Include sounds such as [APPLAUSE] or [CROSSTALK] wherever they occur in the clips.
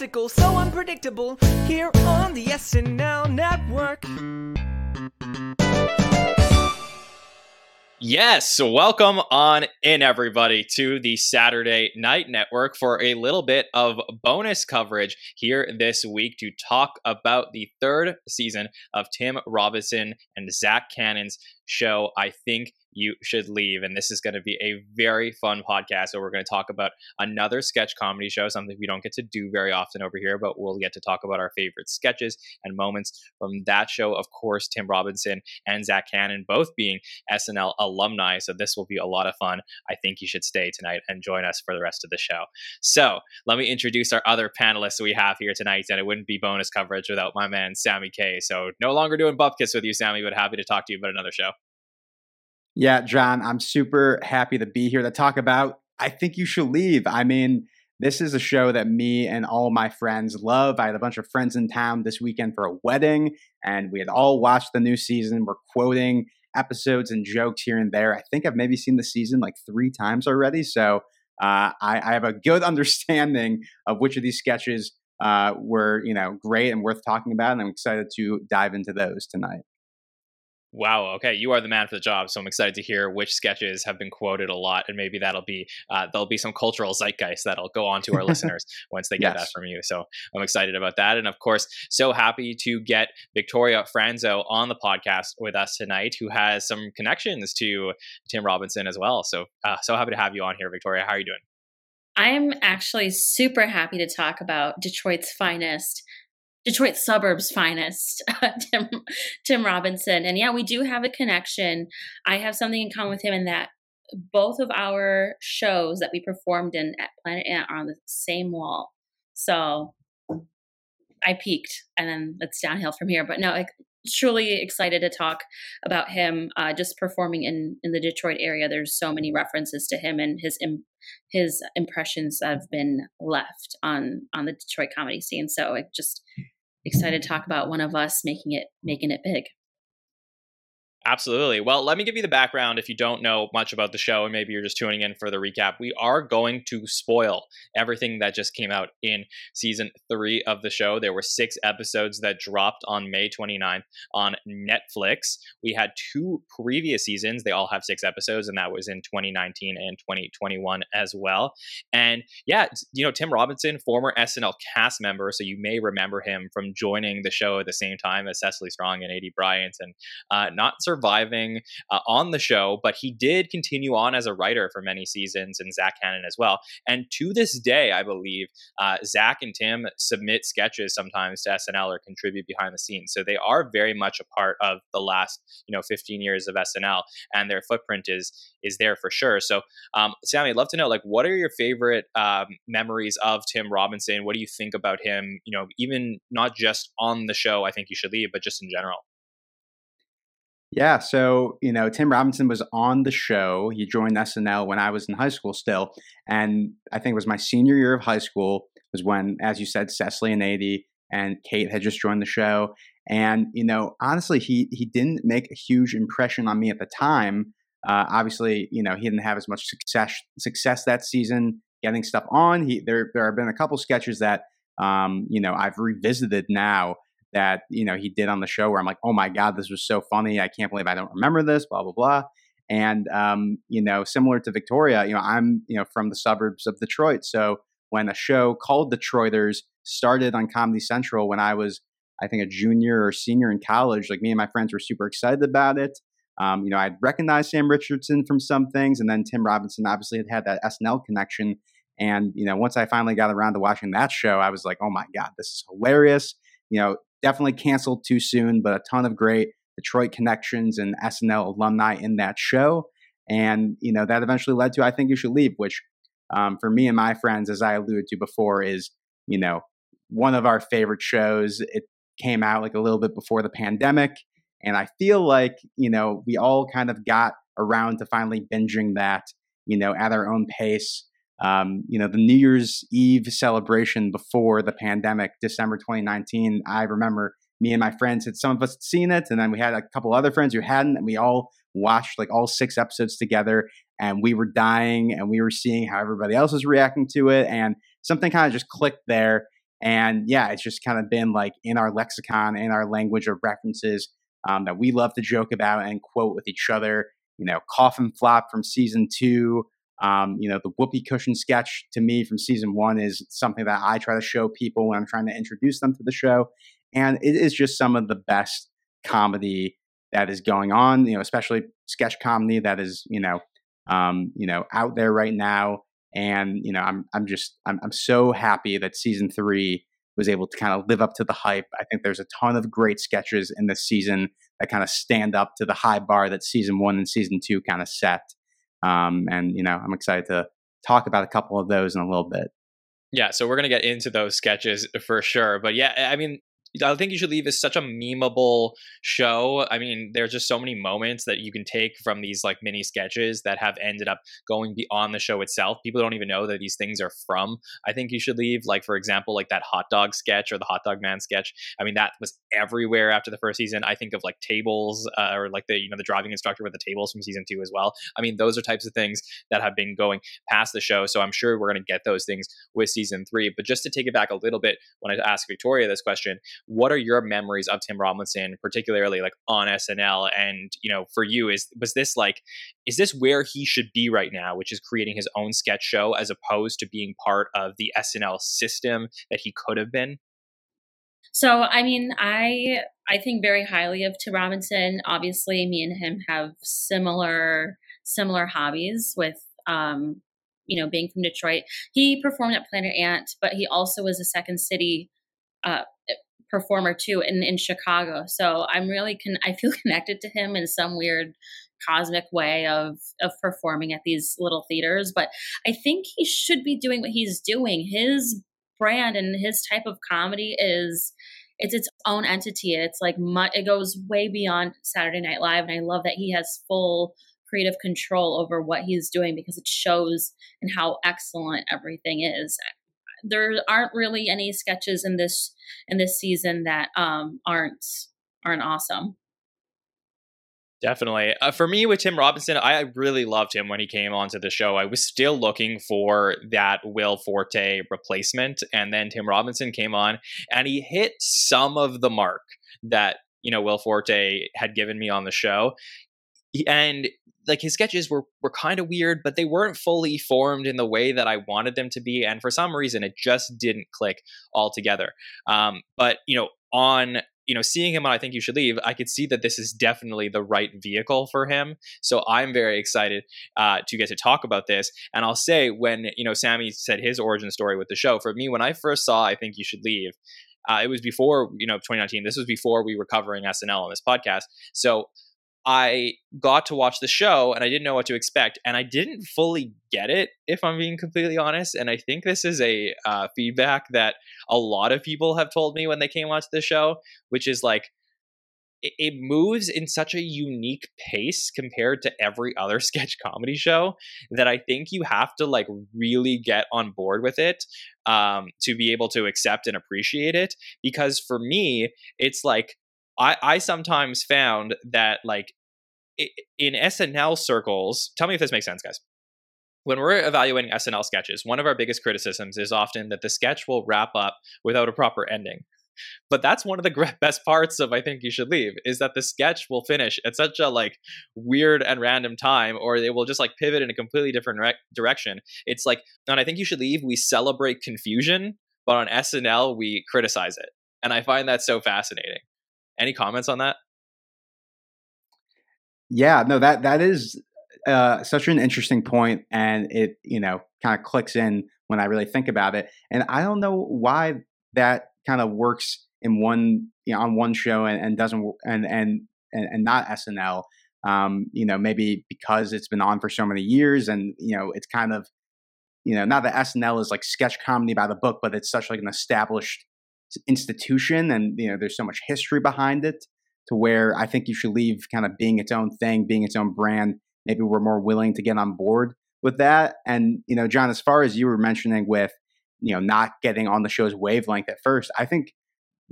fantastical, so unpredictable. Here on the SNL Network. Yes, welcome on in, everybody, to the Saturday Night Network for a little bit of bonus coverage here this week to talk about the third season of Tim Robinson and Zach Kanin's show. I think you should leave. And this is going to be a very fun podcast where we're going to talk about another sketch comedy show, something we don't get to do very often over here, but we'll get to talk about our favorite sketches and moments from that show. Of course, Tim Robinson and Zach Kanin both being SNL alumni. So this will be a lot of fun. I think you should stay tonight and join us for the rest of the show. So let me introduce our other panelists we have here tonight. And it wouldn't be bonus coverage without my man, Sammy Kay. So no longer doing Bupkis with you, Sammy, but happy to talk to you about another show. Yeah, Jon, I'm super happy to be here to talk about I Think You Should Leave. I mean, this is a show that me and all my friends love. I had a bunch of friends in town this weekend for a wedding, and we had all watched the new season. We're quoting episodes and jokes here and there. I think I've maybe seen the season like three times already. So uh, I, I, have a good [LAUGHS] understanding of which of these sketches uh, were, you know, great and worth talking about. And I'm excited to dive into those tonight. Wow. Okay, you are the man for the job, so I'm excited to hear which sketches have been quoted a lot, and maybe that'll be uh, there'll be some cultural zeitgeist that'll go on to our [LAUGHS] listeners once they get yes. that from you. So I'm excited about that, and of course, so happy to get Victoria Franso on the podcast with us tonight, who has some connections to Tim Robinson as well. So uh, so happy to have you on here, Victoria. How are you doing? I am actually super happy to talk about Detroit's finest Detroit suburbs finest, [LAUGHS] uh, Tim Tim Robinson. And yeah, we do have a connection. I have something in common with him in that both of our shows that we performed in at Planet Ant are on the same wall. So I peaked, and then it's downhill from here. But no, truly excited to talk about him uh, just performing in in the Detroit area. There's so many references to him and his Im- his impressions have been left on on the Detroit comedy scene. So I just excited to talk about one of us making it making it big. Absolutely. Well, let me give you the background if you don't know much about the show and maybe you're just tuning in for the recap. We are going to spoil everything that just came out in season three of the show. There were six episodes that dropped on May 29th on Netflix. We had two previous seasons. They all have six episodes, and that was in 2019 and 2021 as well. And yeah, you know, Tim Robinson, former SNL cast member, so you may remember him from joining the show at the same time as Cecily Strong and Aidy Bryant, and uh, not surviving uh, on the show, but he did continue on as a writer for many seasons and Zach Kanin as well. And to this day, I believe uh, Zach and Tim submit sketches sometimes to SNL or contribute behind the scenes. So they are very much a part of the last, you know, 15 years of SNL and their footprint is is there for sure. So um, Sammy, I'd love to know like what are your favorite um, memories of Tim Robinson? What do you think about him? You know, even not just on the show, I think you should leave, but just in general. Yeah, so you know, Tim Robinson was on the show. He joined SNL when I was in high school still, and I think it was my senior year of high school was when, as you said, Cecily and Aidy and Kate had just joined the show. And you know, honestly, he he didn't make a huge impression on me at the time. Uh, obviously, you know, he didn't have as much success success that season getting stuff on. He there there have been a couple sketches that um, you know I've revisited now that you know he did on the show where I'm like, oh my god, this was so funny. I can't believe I don't remember this. Blah blah blah. And um, you know, similar to Victoria, you know, I'm you know from the suburbs of Detroit. So when a show called Detroiters started on Comedy Central when I was, I think, a junior or senior in college, like me and my friends were super excited about it. Um, you know, I'd recognized Sam Richardson from some things, and then Tim Robinson obviously had had that SNL connection. And you know, once I finally got around to watching that show, I was like, "Oh my god, this is hilarious!" You know, definitely canceled too soon, but a ton of great Detroit connections and SNL alumni in that show. And, you know, that eventually led to I Think You Should Leave, which um, for me and my friends, as I alluded to before, is, you know, one of our favorite shows. It came out like a little bit before the pandemic. And I feel like, you know, we all kind of got around to finally binging that, you know, at our own pace um, you know, the New Year's Eve celebration before the pandemic, December 2019, I remember me and my friends had some of us had seen it, and then we had a couple other friends who hadn't, and we all watched like all six episodes together, and we were dying, and we were seeing how everybody else was reacting to it, and something kind of just clicked there. And yeah, it's just kind of been like in our lexicon, in our language of references um, that we love to joke about and quote with each other. You know, coffin flop from season two. Um, you know, the whoopee cushion sketch to me from season one is something that I try to show people when I'm trying to introduce them to the show. And it is just some of the best comedy that is going on, you know, especially sketch comedy that is, you know, um, you know, out there right now. And, you know, I'm I'm just I'm I'm so happy that season three was able to kind of live up to the hype. I think there's a ton of great sketches in this season that kind of stand up to the high bar that season one and season two kind of set. Um, and you know, I'm excited to talk about a couple of those in a little bit. Yeah, so we're gonna get into those sketches for sure. But yeah, I mean, I think you should leave is such a memeable show. I mean, there's just so many moments that you can take from these like mini sketches that have ended up going beyond the show itself. People don't even know that these things are from. I think you should leave. Like for example, like that hot dog sketch or the hot dog man sketch. I mean, that was everywhere after the first season. I think of like tables uh, or like the you know the driving instructor with the tables from season two as well. I mean, those are types of things that have been going past the show. So I'm sure we're going to get those things with season three. But just to take it back a little bit, when I ask Victoria this question what are your memories of Tim Robinson, particularly like on SNL? And you know, for you, is was this like, is this where he should be right now, which is creating his own sketch show as opposed to being part of the SNL system that he could have been? So, I mean, I I think very highly of Tim Robinson. Obviously, me and him have similar similar hobbies with um, you know, being from Detroit. He performed at Planet Ant, but he also was a Second City uh, performer too in, in Chicago. So I'm really con- I feel [LAUGHS] connected to him in some weird cosmic way of of performing at these little theaters. But I think he should be doing what he's doing. His brand and his type of comedy is it's its own entity. It's like it goes way beyond Saturday Night Live, and I love that he has full creative control over what he's doing because it shows and how excellent everything is there aren't really any sketches in this in this season that um, aren't aren't awesome. Definitely. Uh, for me, with Tim Robinson, I really loved him when he came onto the show. I was still looking for that Will Forte replacement. And then Tim Robinson came on and he hit some of the mark that, you know, Will Forte had given me on the show. And like his sketches were were kind of weird, but they weren't fully formed in the way that I wanted them to be, and for some reason, it just didn't click altogether. Um, but you know, on you know, seeing him on I Think You Should Leave, I could see that this is definitely the right vehicle for him. So I'm very excited uh, to get to talk about this. And I'll say, when, you know, Sammy said his origin story with the show, for me, when I first saw I Think You Should Leave, uh, it was before, you know, 2019. This was before we were covering SNL on this podcast. So I got to watch the show and I didn't know what to expect, and I didn't fully get it, if I'm being completely honest. And I think this is a uh, feedback that a lot of people have told me when they came onto the show, which is like, it, it moves in such a unique pace compared to every other [LAUGHS] sketch comedy show that I think you have to like really get on board with it um, to be able to accept and appreciate it. Because for me, it's like I, I sometimes found that like in SNL circles, tell me if this makes sense, guys. When we're evaluating SNL sketches, one of our biggest criticisms is often that the sketch will wrap up without a proper ending. But that's one of the [LAUGHS] best parts of I think you should leave is that the sketch will finish at such a like weird and random time, or it will just like pivot in a completely different re- direction. It's like on I think you should leave. We celebrate confusion, but on SNL we criticize it, and I find that so fascinating. Any comments on that? Yeah, no that that is uh, such an interesting point, and it you know kind of clicks in when I really think about it. And I don't know why that kind of works in one you know on one show and, and doesn't and and and, and not SNL. Um, you know, maybe because it's been on for so many years, and you know, it's kind of you know not that SNL is like sketch comedy by the book, but it's such like an established institution and you know there's so much history behind it to where I think you should leave kind of being its own thing, being its own brand. Maybe we're more willing to get on board with that. And you know, Jon, as far as you were mentioning with you know not getting on the show's wavelength at first, I think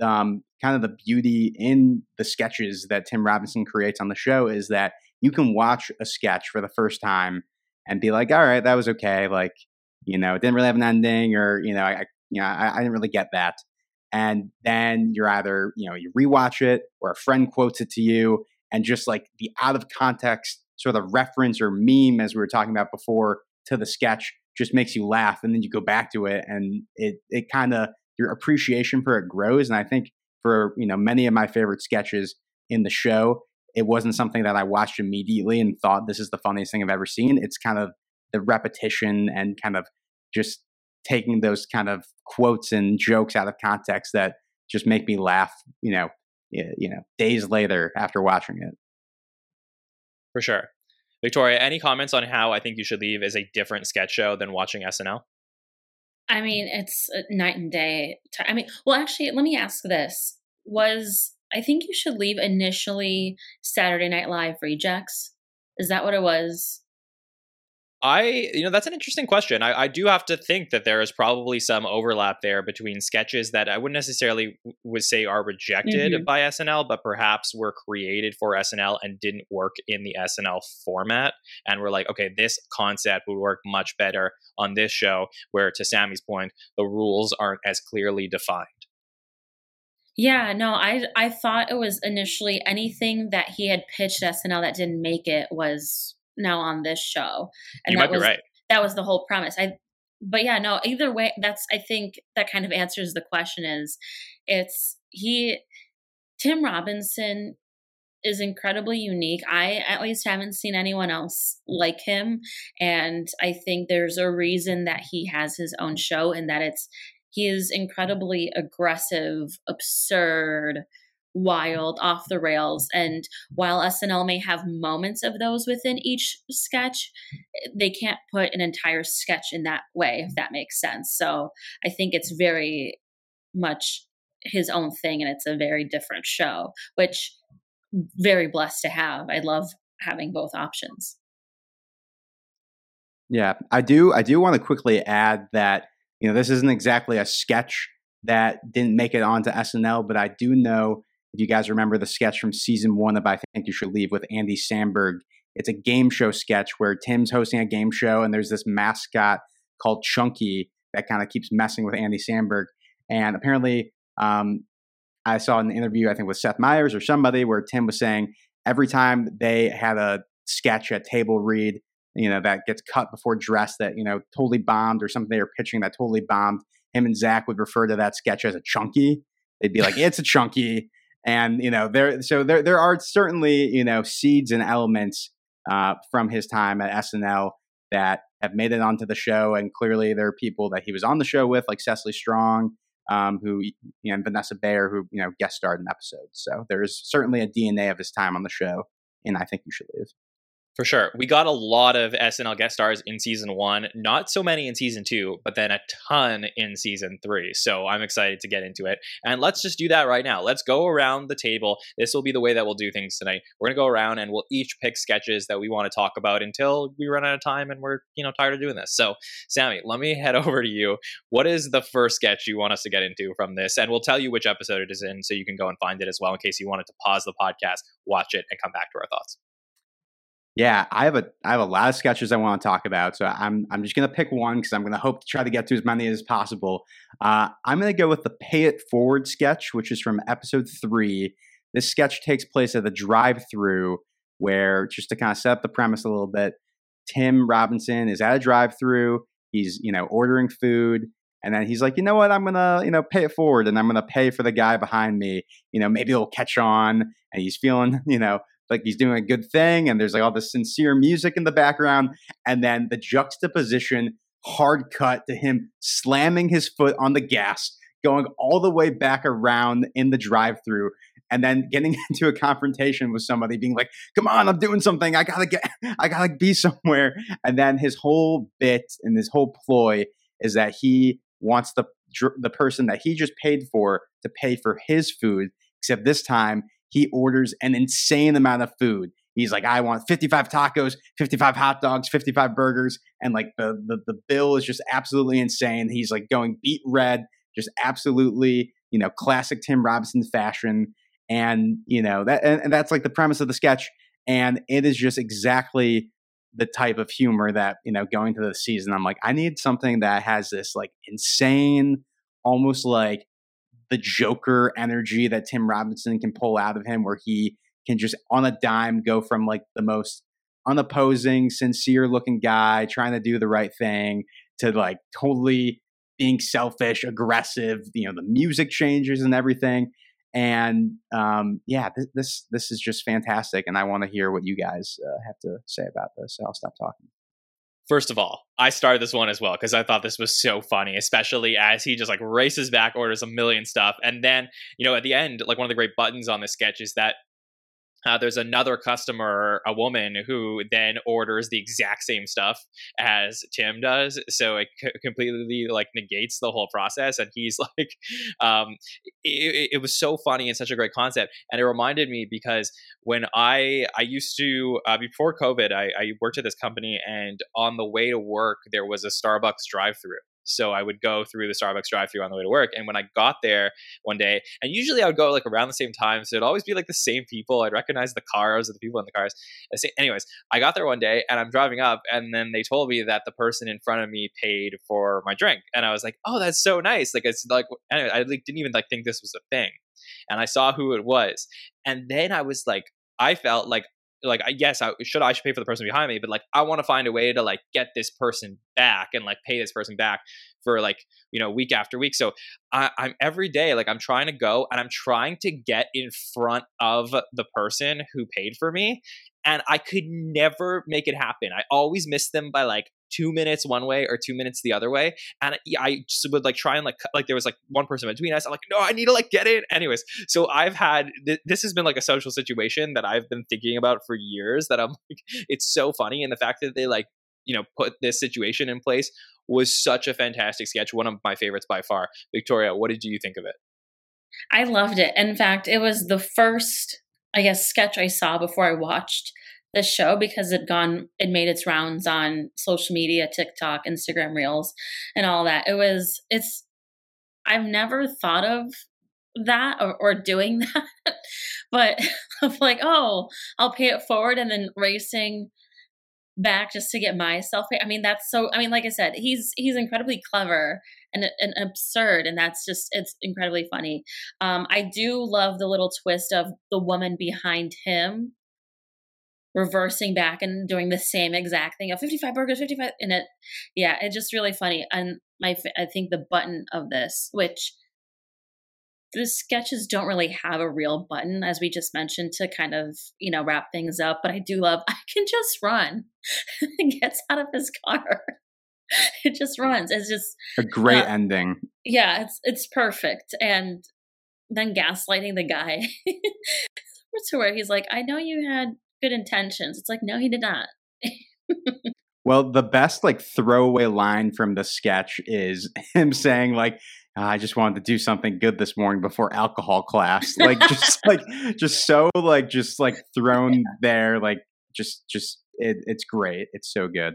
um, kind of the beauty in the sketches that Tim Robinson creates on the show is that you can watch a sketch for the first time and be like, all right, that was okay. Like, you know, it didn't really have an ending or, you know, I, you know, I, I didn't really get that and then you're either you know you rewatch it or a friend quotes it to you and just like the out of context sort of reference or meme as we were talking about before to the sketch just makes you laugh and then you go back to it and it it kind of your appreciation for it grows and i think for you know many of my favorite sketches in the show it wasn't something that i watched immediately and thought this is the funniest thing i've ever seen. It's kind of the repetition and kind of just taking those kind of quotes and jokes out of context that just make me laugh you know you know days later after watching it for sure victoria any comments on how i think you should leave is a different sketch show than watching snl I mean, it's night and day. I mean, well, actually, let me ask this: Was I think you should leave initially Saturday Night Live rejects? Is that what it was? I, you know, that's an interesting question. I, I do have to think that there is probably some overlap there between sketches that I wouldn't necessarily would say are rejected mm-hmm. by SNL, but perhaps were created for SNL and didn't work in the SNL format. And we're like, okay, this concept would work much better on this show, where to Sammy's point, the rules aren't as clearly defined. Yeah, no, I I thought it was initially anything that he had pitched SNL that didn't make it was now on this show. And you might was, be right. That was the whole premise. I but yeah, no, either way, that's I think that kind of answers the question is it's he Tim Robinson is incredibly unique. I at least haven't seen anyone else like him. And I think there's a reason that he has his own show and that it's he is incredibly aggressive, absurd, wild, off the rails. And while SNL may have moments of those within each sketch, they can't put an entire sketch in that way, if that makes sense. So I think it's very much his own thing and it's a very different show, which very blessed to have. I love having both options. Yeah, I do. I do want to quickly add that you know this isn't exactly a sketch that didn't make it onto SNL, but I do know if you guys remember the sketch from season one of I Think You Should Leave with Andy Samberg, it's a game show sketch where Tim's hosting a game show and there's this mascot called Chunky that kind of keeps messing with Andy Samberg. And apparently, um, I saw an interview, I think with Seth Meyers or somebody, where Tim was saying every time they had a sketch, a table read, you know, that gets cut before dress that, you know, totally bombed or something they were pitching that totally bombed, him and Zach would refer to that sketch as a chunky. They'd be like, it's a chunky and you know there so there there are certainly you know seeds and elements uh, from his time at SNL that have made it onto the show, and clearly there are people that he was on the show with, like Cecily Strong, um, who you know, and Vanessa Bayer, who you know guest starred in episodes. So there is certainly a DNA of his time on the show, and I think you should leave. For sure. We got a lot of SNL guest stars in season one, not so many in season two, but then a ton in season three. So I'm excited to get into it. And let's just do that right now. Let's go around the table. This will be the way that we'll do things tonight. We're going to go around and we'll each pick sketches that we want to talk about until we run out of time and we're, you know, tired of doing this. So, Sammy, let me head [LAUGHS] over to you. What is the first sketch you want us to get into from this? And we'll tell you which episode it is in so you can go and find it as well in case you wanted to pause the podcast, watch it, and come back to our thoughts. Yeah, I have a I have a lot of sketches I want to talk about, so I'm I'm just gonna pick one because I'm gonna hope to try to get to as many as possible. Uh, I'm gonna go with the Pay It Forward sketch, which is from episode three. This sketch takes place at the drive-through, where just to kind of set up the premise a little bit, Tim Robinson is at a drive-through. He's you know ordering food, and then he's like, you know what, I'm gonna you know pay it forward, and I'm gonna pay for the guy behind me. You know, maybe he'll catch on, and he's feeling [LAUGHS] you know like he's doing a good thing and there's like all this sincere music in the background and then the juxtaposition hard cut to him slamming his foot on the gas going all the way back around in the drive through and then getting [LAUGHS] into a confrontation with somebody being like come on i'm doing something. I gotta get [LAUGHS] i gotta be somewhere. And then his whole bit and his whole ploy is that he wants the the person that he just paid for to pay for his food except this time he orders an insane amount of food. He's like, I want 55 tacos, 55 hot dogs, 55 burgers. And like the, the, the bill is just absolutely insane. He's like going beet red, just absolutely, you know, classic Tim Robinson fashion. And, you know, that, and, and that's like the premise of the sketch. And it is just exactly the type of humor that, you know, going to the season, I'm like, I need something that has this like insane, almost like the Joker energy that Tim Robinson can pull out of him, where he can just on a dime go from like the most unopposing, sincere looking guy trying to do the right thing to like totally being selfish, aggressive. You know, the music changes and everything. And um, yeah, this, this, this is just fantastic, and I want to hear what you guys uh, have to say about this. So I'll stop talking. First of all, I started this one as well because I thought this was so funny, especially as he just like races back, orders a million stuff, and then you know at the end, like one of the great buttons on the sketch is that uh, there's another customer, a woman, who then orders the exact same stuff as Tim does. So it c- completely like negates the whole process. And he's [LAUGHS] like, um, it, it, was so funny and such a great concept. And it reminded me because when I I used to uh, before COVID, I, I worked at this company, and on the way to work there was a Starbucks drive-through. So I would go through the Starbucks drive through on the way to work. And when I got there one day, and usually I would go like around the same time. So it'd always be like the same people. I'd recognize the cars or the people in the cars. Anyways, I got there one day and I'm driving up, and then they told me that the person in front of me paid for my drink. And I was like, oh, that's so nice. Like, it's like, anyway, I like, didn't even like think this was a thing. And I saw who it was. And then I was like, I felt like like I yes i should i should pay for the person behind me but like i want to find a way to like get this person back and like pay this person back for like you know week after week. So I, i'm every day like i'm trying to go and i'm trying to get in front of the person who paid for me and i could never make it happen i always miss them by like two minutes one way or two minutes the other way. And I just would like try and like, like there was like one person between us. I'm like, no, I need to like get in. Anyways, so I've had, th- this has been like a social situation that I've been thinking about for years that I'm like, [LAUGHS] it's so funny. And the fact that they like, you know, put this situation in place was such a fantastic sketch. One of my favorites by far. Victoria, what did you think of it? I loved it. In fact, it was the first, I guess, sketch I saw before I watched the show because it gone it made its rounds on social media tiktok instagram reels and all that. It was it's i've never thought of that or, or doing [LAUGHS] that but i'm like oh i'll pay it forward and then racing back just to get myself i mean that's so i mean like i said he's he's incredibly clever and, and absurd and that's just it's incredibly funny. Um i do love the little twist of the woman behind him reversing back and doing the same exact thing of 55 burgers 55 and it. Yeah it's just really funny and my i think the button of this which the sketches don't really have a real button as we just mentioned to kind of you know wrap things up but i do love [LAUGHS] i can just run. [LAUGHS] And gets out of his car [LAUGHS] it just runs it's just a great uh, ending yeah it's it's perfect and then gaslighting the guy [LAUGHS] to where he's like i know you had good intentions. It's like, no, he did not. [LAUGHS] well, the best like throwaway line from the sketch is him saying like, I just wanted to do something good this morning before alcohol class. Like just like just so like just like thrown yeah. there like just just it, it's great. It's so good.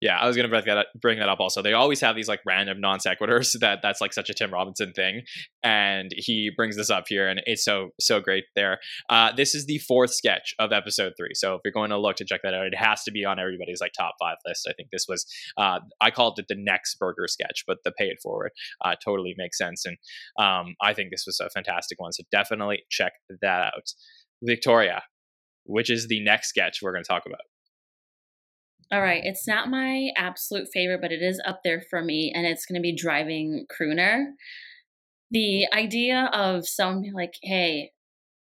Yeah, I was gonna bring that up, bring that up also. They always have these like random non sequiturs [LAUGHS] that that's like such a Tim Robinson thing, and he brings this up here, and it's so so great there. Uh, this is the fourth sketch of episode three, so if you're going to look to check that out, it has to be on everybody's like top five list. I think this was uh, I called it the next burger sketch, but the pay it forward uh, totally makes sense, and um, I think this was a fantastic one. So definitely check that out. Victoria, which is the next sketch we're going to talk about. All right, it's not my absolute favorite, but it is up there for me, and it's going to be driving crooner. The idea of someone being like, "Hey,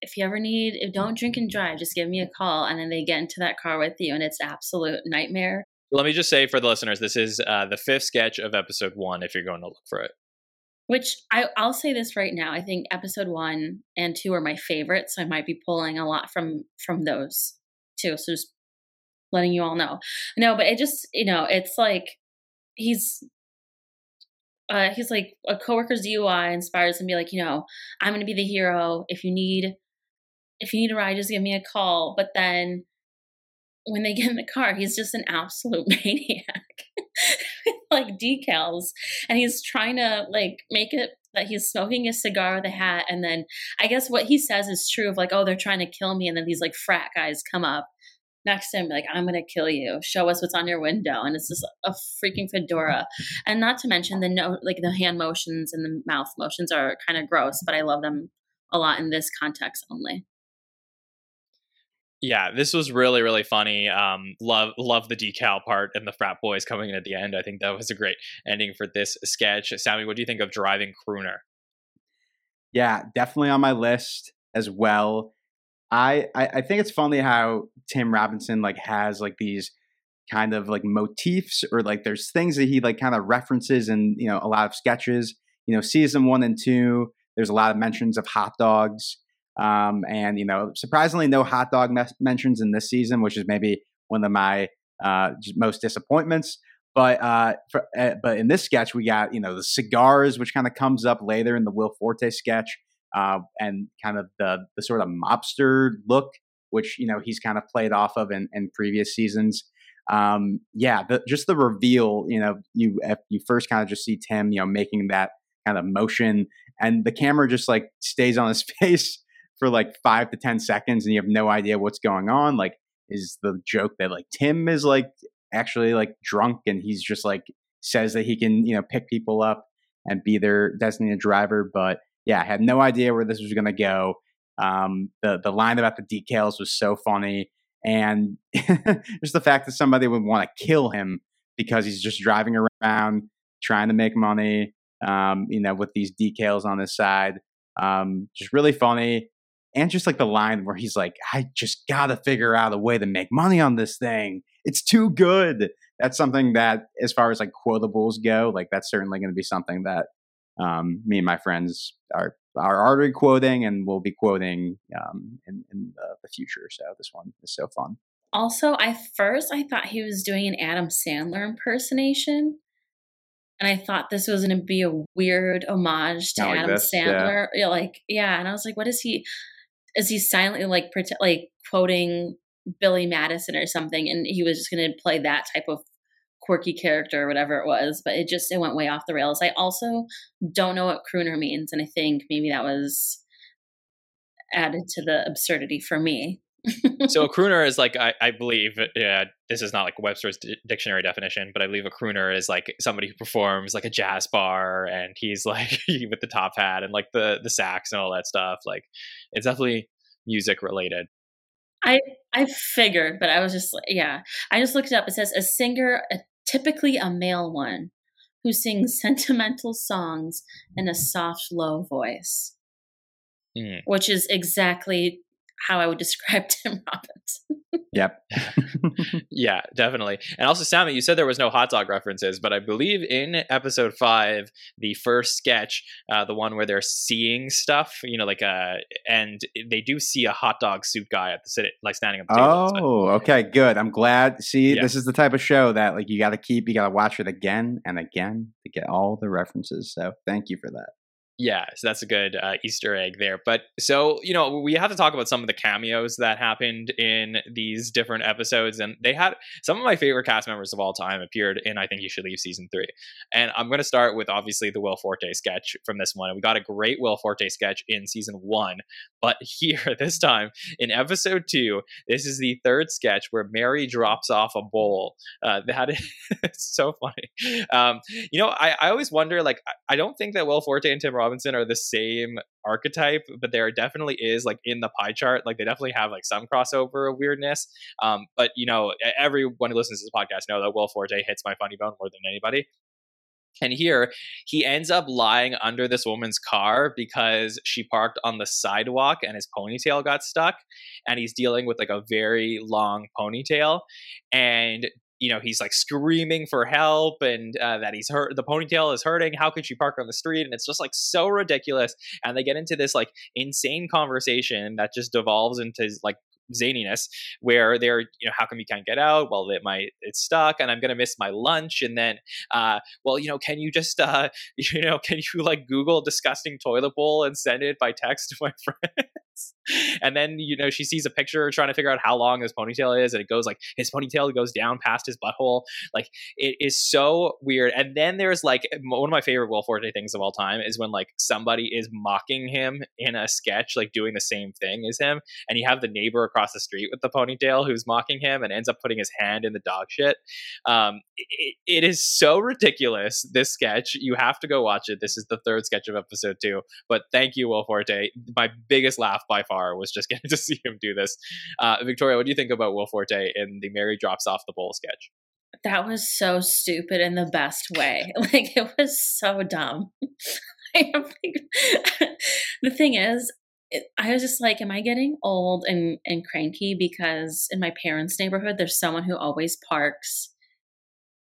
if you ever need, if don't drink and drive, just give me a call," and then they get into that car with you, and it's absolute nightmare. Let me just say for the listeners, this is uh, the fifth sketch of episode one. If you're going to look for it, which I, I'll say this right now, I think episode one and two are my favorites. So I might be pulling a lot from from those two. So just letting you all know. No, but it just, you know, it's like he's uh, he's like a coworker's DUI inspires him to be like, you know, I'm gonna be the hero. If you need if you need a ride, just give me a call. But then when they get in the car, he's just an absolute [LAUGHS] maniac. like decals. And he's trying to like make it that he's smoking a cigar with a hat and then I guess what he says is true of like, oh, they're trying to kill me, and then these like frat guys come up next to him, like, I'm gonna kill you. Show us what's on your window. And it's just a freaking fedora. And not to mention the no like the hand motions and the mouth motions are kind of gross, but I love them a lot in this context only. Yeah, this was really really funny. Um, love love the decal part and the frat boys coming in at the end. I think that was a great ending for this sketch. Sammy, what do you think of driving crooner? Yeah, definitely on my list as well. I, I I think it's funny how Tim Robinson like has like these kind of like motifs or like there's things that he like kind of references in you know a lot of sketches. You know, season one and two, there's a lot of mentions of hot dogs. Um, and you know, surprisingly, no hot dog mes- mentions in this season, which is maybe one of my uh, most disappointments. But uh, for, uh, but in this sketch, we got you know the cigars, which kind of comes up later in the Will Forte sketch, uh, and kind of the the sort of mobster look, which you know he's kind of played off of in, in previous seasons. Um, yeah, the, just the reveal, you know, you you first kind of just see Tim, you know, making that kind of motion, and the camera just like stays on his [LAUGHS] face for like five to ten seconds, and you have no idea what's going on. Like, is the joke that like Tim is like actually like drunk and he's just like says that he can you know pick people up and be their designated driver, but yeah, I had no idea where this was going to go. Um, the the line about the decals was so funny, and [LAUGHS] just the fact that somebody would want to kill him because he's just driving around trying to make money, um, you know, with these decals on his side. Um, just really funny and just like the line where he's like, I just gotta figure out a way to make money on this thing. It's too good. That's something that, as far as like quotables go, like that's certainly going to be something that um, me and my friends are are already quoting and we'll be quoting um, in, in the, the future. So this one is so fun. Also, I first I thought he was doing an Adam Sandler impersonation. And I thought this was going to be a weird homage to like Adam this. Sandler. Yeah. Like, yeah. And I was like, what is he? is he silently like pretend, like quoting Billy Madison or something, and he was just going to play that type of quirky character or whatever it was, but it just it went way off the rails. I also don't know what crooner means, and I think maybe that was added to the absurdity for me. so a [LAUGHS] crooner is like I, I believe yeah this is not like Webster's d- dictionary definition, but I believe a crooner is like somebody who performs like a jazz bar and he's [LAUGHS] like with the top hat and like the the sax and all that stuff. Like it's definitely music related. I I figured, but I was just yeah. I just looked it up. It says a singer, a, typically a male one, who sings [LAUGHS] sentimental songs in a soft, low voice, Mm. which is exactly how I would describe [LAUGHS] Tim Robbins. Yep. [LAUGHS] Yeah, definitely. And also, Sammy, you said there was no hot dog references, but I believe in episode five, the first sketch, uh, the one where they're seeing stuff, you know, like uh, and they do see a hot dog suit guy at the city, like standing at the table. So- oh, okay, good. I'm glad. See, Yeah. this is the type of show that like you got to keep, you got to watch it again and again to get all the references. So thank you for that. Yeah, so that's a good uh, Easter egg there. But so, you know, we have to talk about some of the cameos that happened in these different episodes. And they had some of my favorite cast members of all time appeared in I Think You Should Leave season three. And I'm going to start with obviously the Will Forte sketch from this one. And we got a great Will Forte sketch in season one. But [LAUGHS] here, this time in episode two, this is the third sketch where Mary drops off a bowl. Uh, that is [LAUGHS] so funny. Um, you know, I, I always wonder, like, I- I don't think that Will Forte and Tim Robinson are the same archetype, but there definitely is, like, in the pie chart, like, they definitely have, like, some crossover of weirdness. Um, but, you know, everyone who listens to this podcast know that Will Forte hits my funny bone more than anybody. And here, he ends up lying under this woman's car because she parked on the sidewalk and his ponytail got stuck. And he's dealing with like a very long ponytail. And you know he's like screaming for help and uh, that he's hurt the ponytail is hurting how could she park on the street? And it's just like so ridiculous. And they get into this like insane conversation that just devolves into like zaniness where they're you know how come you can't get out? Well it might it's stuck and i'm gonna miss my lunch. And then uh well you know can you just uh [LAUGHS] you know can you like google disgusting toilet bowl and send it by text to my [LAUGHS] [LAUGHS] and then you know she sees a picture trying to figure out how long his ponytail is and it goes like his ponytail goes down past his butthole. Like it is so weird. And then there's like one of my favorite will forte things of all time is when like somebody is mocking him in a sketch like doing the same thing as him and you have the neighbor across the street with the ponytail who's mocking him and ends up putting his hand in the dog shit. Um it, it is so ridiculous this sketch. You have to go watch it. This is the third sketch of episode two. But thank you will forte. My biggest laugh by far was just [LAUGHS] getting to see him do this. Uh, Victoria, what do you think about Will Forte in the Mary drops off the bowl sketch? That was so stupid in the best way. [LAUGHS] Like it was so dumb. [LAUGHS] the thing is, I was just like, am I getting old and, and cranky because in my parents' neighborhood, there's someone who always parks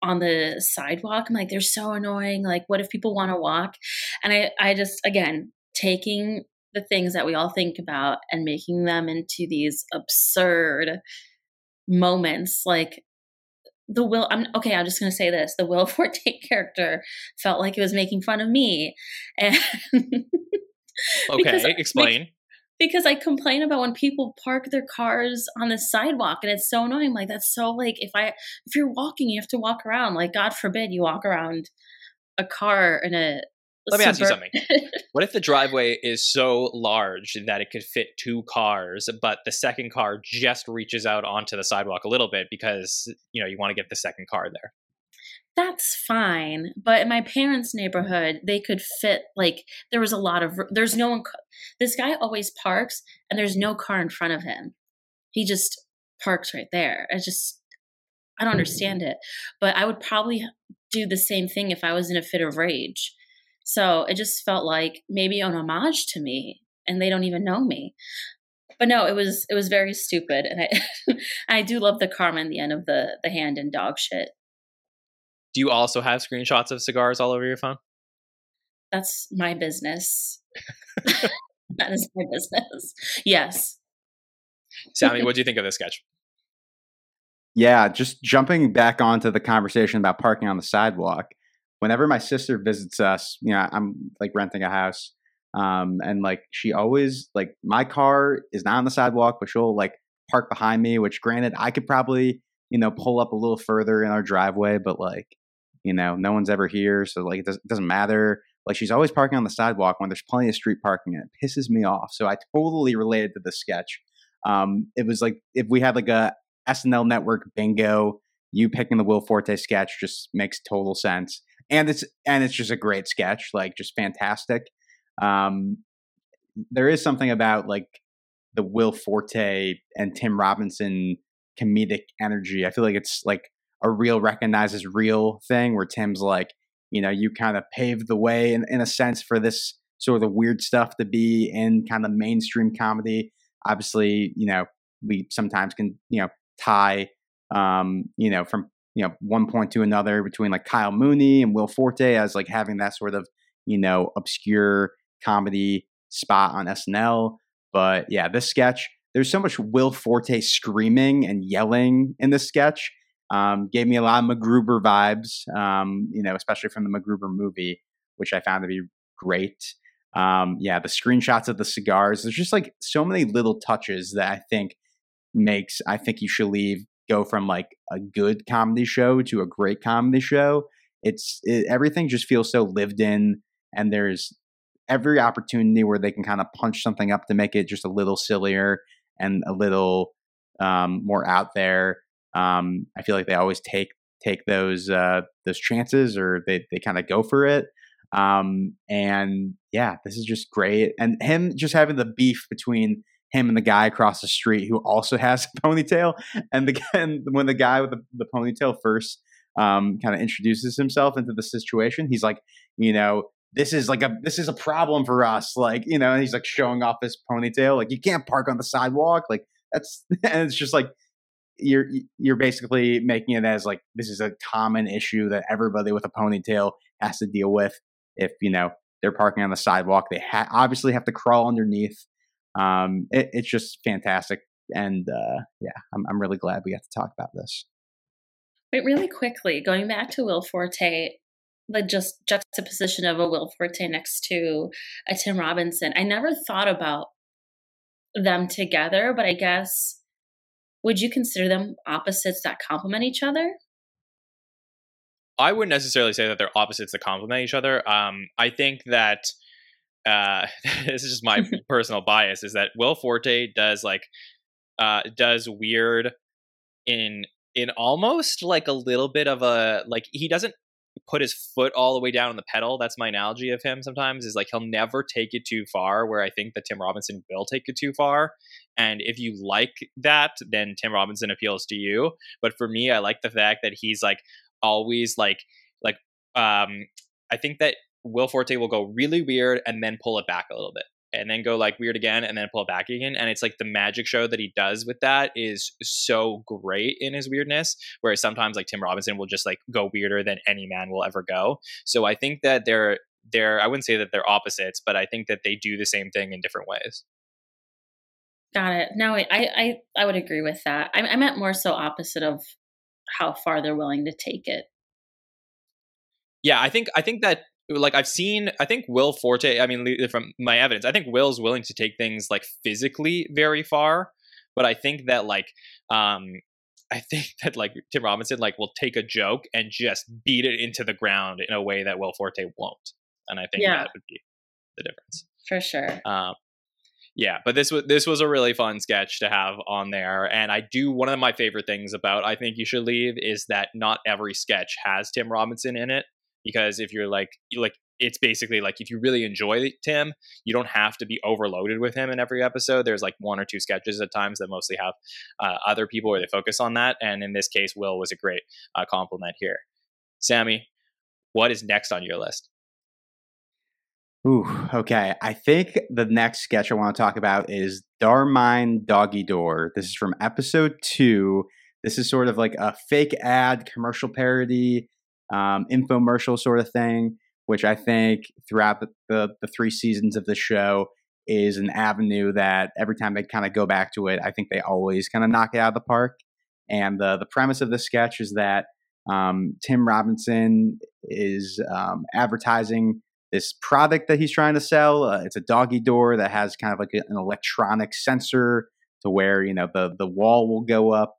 on the sidewalk. I'm like, they're so annoying. Like, what if people want to walk? And I, I just, again, taking the things that we all think about and making them into these absurd moments like the will i'm okay i'm just going to say this the will [LAUGHS] forte character felt like it was making fun of me [LAUGHS] and okay explain because I complain about when people park their cars on the sidewalk and it's so annoying. Like that's so like if I if you're walking, you have to walk around. Like God forbid you walk around a car in a let me ask you something. what if the driveway is so large that it could fit two cars, but the second car just reaches out onto the sidewalk a little bit because you know you want to get the second car there? That's fine, but in my parents' neighborhood, they could fit like there was a lot of there's no one. This guy always parks, and there's no car in front of him. He just parks right there. I just I don't understand it, but I would probably do the same thing if I was in a fit of rage so it just felt like maybe an homage to me, and they don't even know me. But no, it was it was very stupid, and I [LAUGHS] I do love the karma in the end of the the hand and dog shit. Do you also have screenshots of cigars all over your phone? That's my business. [LAUGHS] that is my business. Yes. Sammy, [LAUGHS] what do you think of this sketch? Yeah, just jumping back onto the conversation about parking on the sidewalk whenever my sister visits us, you know, I'm like renting a house. Um, and like she always like my car is not on the sidewalk, but she'll like park behind me, which granted I could probably, you know, pull up a little further in our driveway, but like, you know, no one's ever here. So like it doesn't, it doesn't matter. Like she's always parking on the sidewalk when there's plenty of street parking. And it pisses me off. So I totally related to the sketch. Um, it was like if we had like a SNL network bingo, you picking the Will Forte sketch just makes total sense and it's and it's just a great sketch, like just fantastic. Um, there is something about like the Will Forte and Tim Robinson comedic energy. I feel like it's like a real recognizes real thing where Tim's like, you know, you kind of paved the way in, in a sense for this sort of weird stuff to be in kind of mainstream comedy. Obviously, you know, we sometimes can, you know, tie um, you know, from you know one point to another between like Kyle Mooney and Will Forte as like having that sort of you know obscure comedy spot on SNL. But yeah, this sketch there's so much Will Forte screaming and yelling in this sketch. Um, gave me a lot of MacGruber vibes, um, you know, especially from the MacGruber movie, which I found to be great. Um, yeah, the screenshots of the cigars. There's just like so many little touches that I think makes I think you should leave go from like a good comedy show to a great comedy show. It's it, everything just feels so lived in, and there's every opportunity where they can kind of punch something up to make it just a little sillier and a little um, more out there. Um, I feel like they always take take those uh, those chances, or they they kind of go for it. Um, and yeah, this is just great. And him just having the beef between him and the guy across the street who also has a ponytail. And [LAUGHS] and when the guy with the, the ponytail first um, kind of introduces himself into the situation, he's like, you know, this is like a this is a problem for us. Like, you know, and he's like showing off his ponytail. Like, you can't park on the sidewalk. Like, that's [LAUGHS] and it's just like you're you're basically making it as like this is a common issue that everybody with a ponytail has to deal with. If you know they're parking on the sidewalk, they ha- obviously have to crawl underneath um, it, it's just fantastic. And uh, yeah, I'm, I'm really glad we got to talk about this. Wait, really quickly, going back to Will Forte, the just juxtaposition of a Will Forte next to a Tim Robinson. I never thought about them together, but I guess would you consider them opposites that complement each other? I wouldn't necessarily say that they're opposites that complement each other. Um, I think that uh, [LAUGHS] this is just my [LAUGHS] personal bias is that Will Forte does like uh, does weird in in almost like a little bit of a like he doesn't put his foot all the way down on the pedal. That's my analogy of him sometimes is like he'll never take it too far where I think that Tim Robinson will take it too far. And if you like that, then Tim Robinson appeals to you. But for me, I like the fact that he's like always like like um I think that Will Forte will go really weird and then pull it back a little bit and then go like weird again and then pull it back again. And it's like the magic show that he does with that is so great in his weirdness. Whereas sometimes like Tim Robinson will just like go weirder than any man will ever go. So I think that they're they're I wouldn't say that they're opposites, but I think that they do the same thing in different ways. Got it. No, I I I would agree with that. I, I meant more so opposite of how far they're willing to take it. Yeah, I think I think that like I've seen I think Will Forte I mean from my evidence I think Will's willing to take things like physically very far but I think that like um I [LAUGHS] think that like Tim Robinson like will take a joke and just beat it into the ground in a way that Will Forte won't and I think yeah. that would be the difference for sure um yeah but this was this was a really fun sketch to have on there and i do one of my favorite things about i think you should leave is that not every sketch has tim robinson in it because if you're like like it's basically like if you really enjoy Tim, you don't have to be overloaded with him in every episode. There's like one or two sketches at times that mostly have uh, other people where they focus on that, and in this case, Will was a great uh, compliment here. Sammy, what is next on your list? Ooh, okay. I think the next sketch I want to talk about is Darmine Doggy Door. This is from episode two. This is sort of like a fake ad commercial parody um, infomercial sort of thing, which I think throughout the, the, the three seasons of the show is an avenue that every time they kind of go back to it, I think they always kind of knock it out of the park. And the the premise of the sketch is that um, Tim Robinson is um, advertising this product that he's trying to sell. Uh, it's a doggy door that has kind of like an electronic sensor to where you know the the wall will go up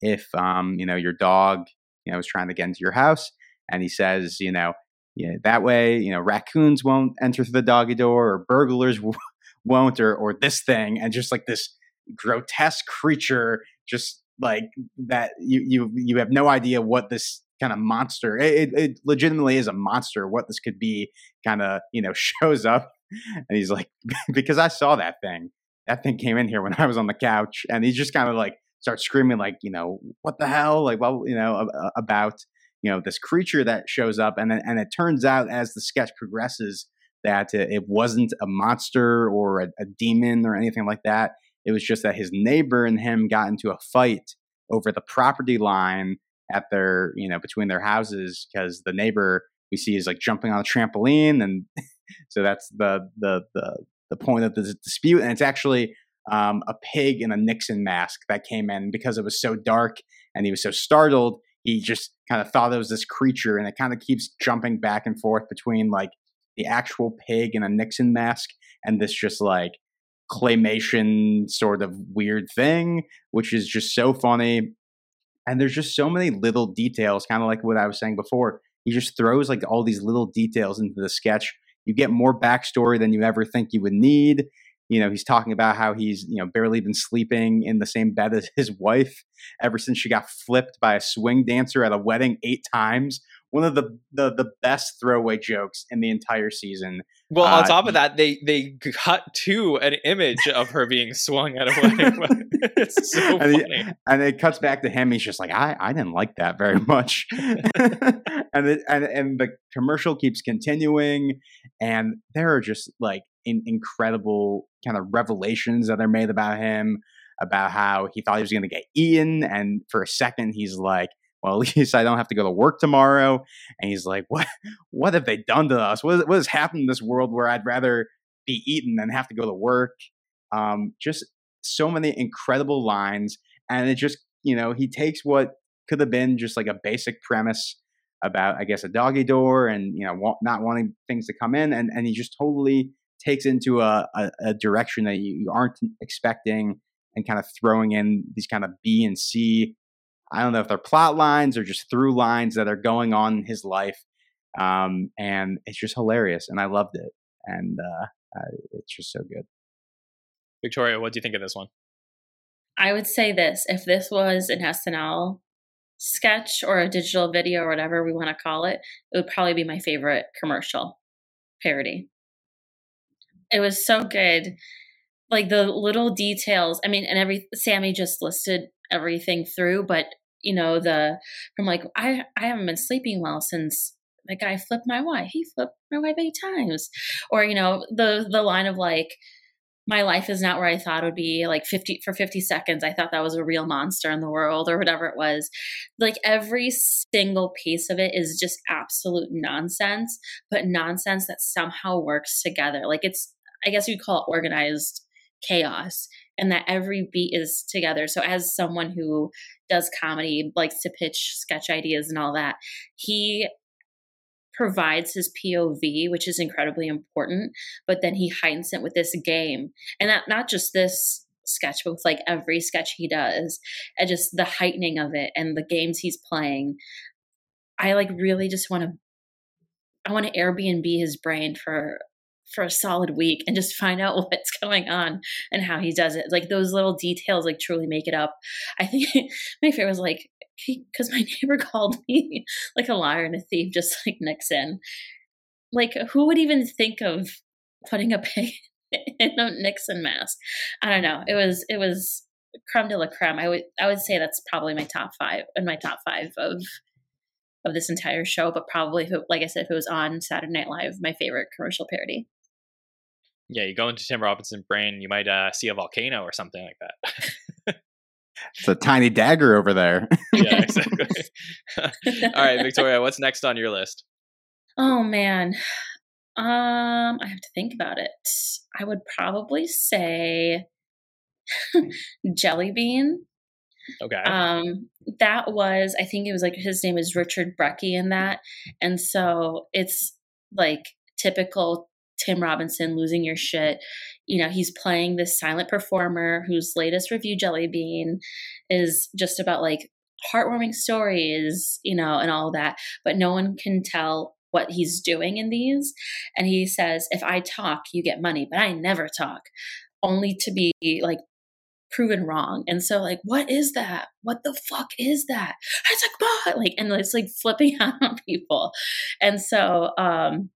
if um, you know your dog you know is trying to get into your house and he says, you know, yeah, that way, you know, raccoons won't enter through the doggy door, or burglars [LAUGHS] won't, or or this thing, and just like this grotesque creature, just like that, you you you have no idea what this kind of monster. It, it legitimately is a monster. What this could be, kind of you know, [LAUGHS] shows up, and he's like, [LAUGHS] because I saw that thing. That thing came in here when I was on the couch, and he just kind of like starts screaming, like, you know, what the hell, like, well, you know, about you know this creature that shows up and then and it turns out as the sketch progresses that it wasn't a monster or a, a, demon or anything like that. It was just that his neighbor and him got into a fight over the property line at their you know between their houses because the neighbor we see is like jumping on a trampoline and [LAUGHS] so that's the the the the point of the dispute and it's actually um, a pig in a Nixon mask that came in because it was so dark and he was so startled he just kind of thought it was this creature and it kind of keeps jumping back and forth between like the actual pig in a Nixon mask and this just like claymation sort of weird thing, which is just so funny. And there's just so many little details, kind of like what I was saying before. He just throws like all these little details into the sketch. You get more backstory than you ever think you would need you know he's talking about how he's you know barely been sleeping in the same bed as his wife ever since she got flipped by a swing dancer at a wedding eight times one of the, the the best throwaway jokes in the entire season. Well, on uh, top of that, they they cut to an image of her being swung at a wedding. [LAUGHS] [LAUGHS] it's so and funny, he, and it cuts back to him. He's just like, I I didn't like that very much, [LAUGHS] and it, and and the commercial keeps continuing, and there are just like in, incredible kind of revelations that are made about him about how he thought he was going to get eaten and for a second he's like well, at [LAUGHS] least I don't have to go to work tomorrow. And he's like, what, what have they done to us? What, what has happened in this world where I'd rather be eaten than have to go to work? Um, just so many incredible lines. And it just, you know, he takes what could have been just like a basic premise about, I guess, a doggy door and, you know, not wanting things to come in. And, and he just totally takes into a, a, a direction that you aren't expecting and kind of throwing in these kind of B and C. I don't know if they're plot lines or just through lines that are going on in his life. Um, and it's just hilarious. And I loved it. And uh, uh, it's just so good. Victoria, what do you think of this one? I would say this if this was an SNL sketch or a digital video or whatever we want to call it, it would probably be my favorite commercial parody. It was so good. Like the little details. I mean, and every Sammy just listed everything through, but you know, the from like I I haven't been sleeping well since the guy flipped my wife. He flipped my wife eight times. Or, you know, the the line of like, my life is not where I thought it would be. Like 50 for 50 seconds, I thought that was a real monster in the world or whatever it was. Like every single piece of it is just absolute nonsense, but nonsense that somehow works together. Like it's, I guess you'd call it organized chaos and that every beat is together. So as someone who does comedy, likes to pitch sketch ideas and all that, he provides his POV, which is incredibly important, but then he heightens it with this game. And that not just this sketch, but with like every sketch he does, and just the heightening of it and the games he's playing. I like really just want to I want to Airbnb his brain for for a solid week and just find out [LAUGHS] what's going on and how he does it. Like those little details like truly make it up. I think [LAUGHS] my favorite was like because my [LAUGHS] neighbor called me like a liar and a thief, just like Nixon. Like, who would even think of putting a pig [LAUGHS] in a Nixon mask? I don't know. It was it was creme de la creme. I would I would say that's probably my top five in my top five of of this entire show. But probably, like I said, if it was on Saturday Night Live, my favorite commercial parody. Yeah, you go into Tim Robinson's brain, you might uh, see a volcano or something like that. [LAUGHS] It's a tiny dagger over there. yeah, [LAUGHS] exactly. [LAUGHS] All right, Victoria, what's next on your list? Oh man. Um, I have to think about it. I would probably say [LAUGHS] Jelly Bean. Okay. Um, that was I think it was like his name is Richard Brecky in that, and so it's like typical Tim Robinson losing your shit. You know, he's playing this silent performer whose latest review, Jelly Bean, is just about like heartwarming stories, you know, and all that. But no one can tell what he's doing in these. And he says, if I talk, you get money, but I never talk, only to be like proven wrong. And so, like, what is that? What the fuck is that? It's like, like, and it's like flipping [LAUGHS] out on people. And so, um,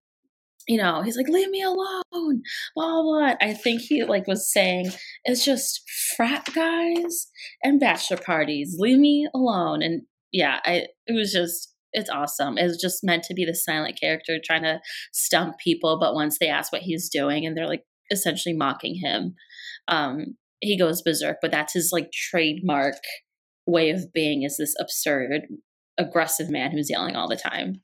you know, he's like, leave me alone, blah, blah. I think he like was saying, it's just frat guys and bachelor parties. Leave me alone. And yeah, I it was just it's awesome. It's just meant to be the silent character trying to stump people, but once they ask what he's doing and they're like essentially mocking him, um, he goes berserk. But that's his like trademark way of being is this absurd, aggressive man who's yelling all the time.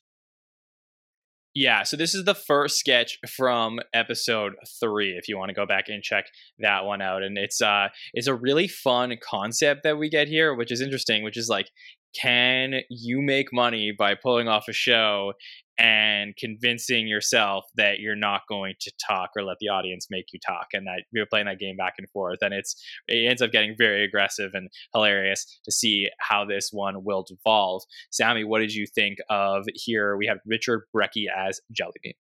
Yeah, so this is the first sketch from episode three. If you want to go back and check that one out, and it's uh, it's a really fun concept that we get here, which is interesting. Which is like, can you make money by pulling off a show and convincing yourself that you're not going to talk or let the audience make you talk and that you're playing that game back and forth and it's it ends up getting very aggressive and hilarious to see how this one will devolve. Sammy what did you think of here? We have richard brecky as jellybean.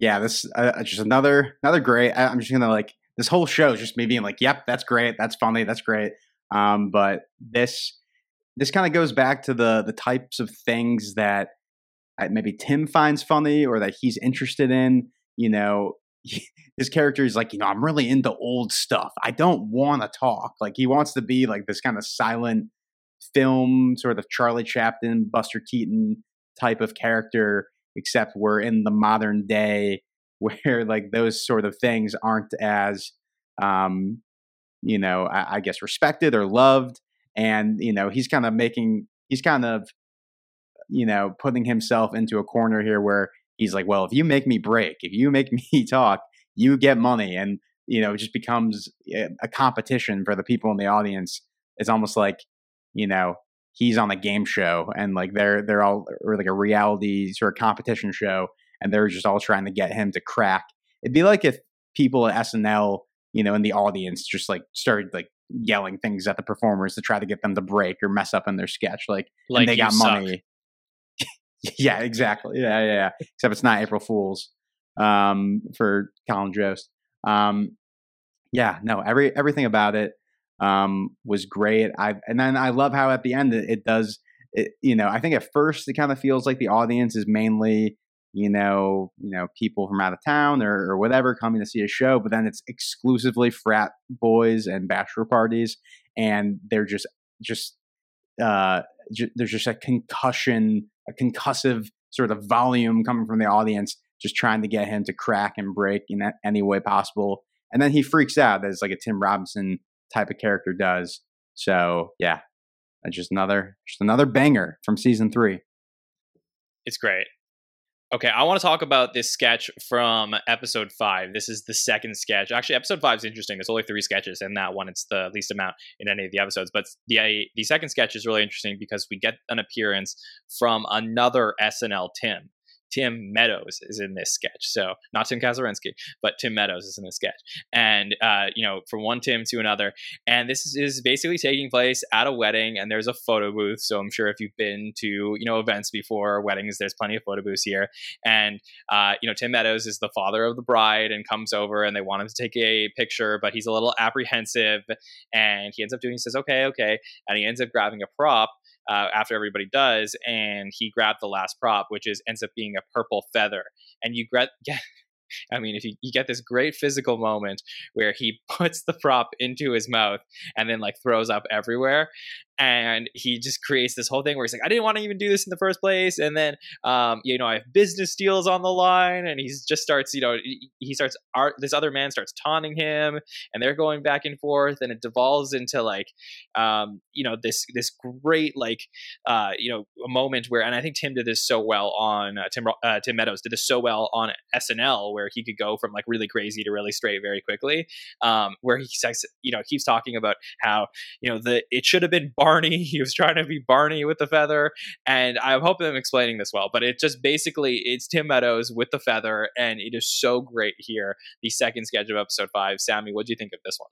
Yeah this uh, just another another great I, i'm just gonna like this whole show is just me being like yep that's great that's funny that's great. Um but this this kind of goes back to the the types of things that maybe Tim finds funny or that he's interested in. You know, [LAUGHS] his character is like, you know, I'm really into old stuff. I don't want to talk. Like he wants to be like this kind of silent film, sort of Charlie Chaplin, Buster Keaton type of character, except we're in the modern day [LAUGHS] where like those sort of things aren't as, um, you know, I, I guess respected or loved. And, you know, he's kind of making, he's kind of you know, putting himself into a corner here where he's like, well, if you make me break, if you make [LAUGHS] me talk, you get money. And, you know, it just becomes eh, a competition for the people in the audience. It's almost like, you know, he's on a game show and like they're, they're all, or like a reality sort of competition show. And they're just all trying to get him to crack it'd be like if people at SNL, you know, in the audience just like started like yelling things at the performers to try to get them to break or mess up in their sketch. Like, Like they got suck. money. [LAUGHS] yeah, exactly. Yeah, yeah, yeah. Except it's not April Fools um, for Colin Jost. Um, yeah, no, every everything about it um, was great. I and then I love how at the end it, it does. It, you know, I think at first it kind of feels like the audience is mainly you know, you know, people from out of town or, or whatever coming to see a show, but then it's exclusively frat boys and bachelor parties, and they're just just uh, ju- there's just a concussion, a concussive sort of volume coming from the audience, just trying to get him to crack and break in any way possible, and then he freaks out as like a Tim Robinson type of character does. So yeah, that's just another just another banger from season three. It's great. Okay, I want to talk about this sketch from episode five. This is the second sketch. Actually, episode five is interesting. There's only three sketches, and that one it's the least amount in any of the episodes. But the uh, the second sketch is really interesting because we get an appearance from another SNL Tim. Tim Meadows is in this sketch. So not Tim Kazurinsky, but Tim Meadows is in this sketch. And uh, you know, from one Tim to another. And this is, is basically taking place at a wedding, and there's a photo booth. So I'm sure if you've been to you know events before weddings, there's plenty of photo booths here. And uh, you know, Tim Meadows is the father of the bride and comes over, and they want him to take a picture, but he's a little apprehensive, and he ends up doing. He says, "Okay, okay," and he ends up grabbing a prop uh, after everybody does, and he grabbed the last prop, which is ends up being a purple feather. And you get, [LAUGHS] get I mean, if you, you get this great physical moment where he [LAUGHS] puts the prop into his mouth and then like throws up everywhere, and he just creates this whole thing where he's like, I didn't want to even do this in the first place, and then um, you know, I have business deals on the line, and he just starts, you know, he- starts art. This other man starts taunting him, and they're going back and forth, and it devolves into like, um, you know, this this great like uh, you know, a moment where, and I think Tim did this so well on uh, Tim uh, Tim Meadows did this so well on SNL, where he could go from like really crazy to really straight very quickly. Um, where he says, you know, keeps talking about how you know the it should have been Barney. [LAUGHS] He was trying to be Barney with the feather, and I hope I'm explaining this well. But it just basically it's Tim Meadows with the feather, and it is so great here. The second sketch of episode five. Sammy, what do you think of this one?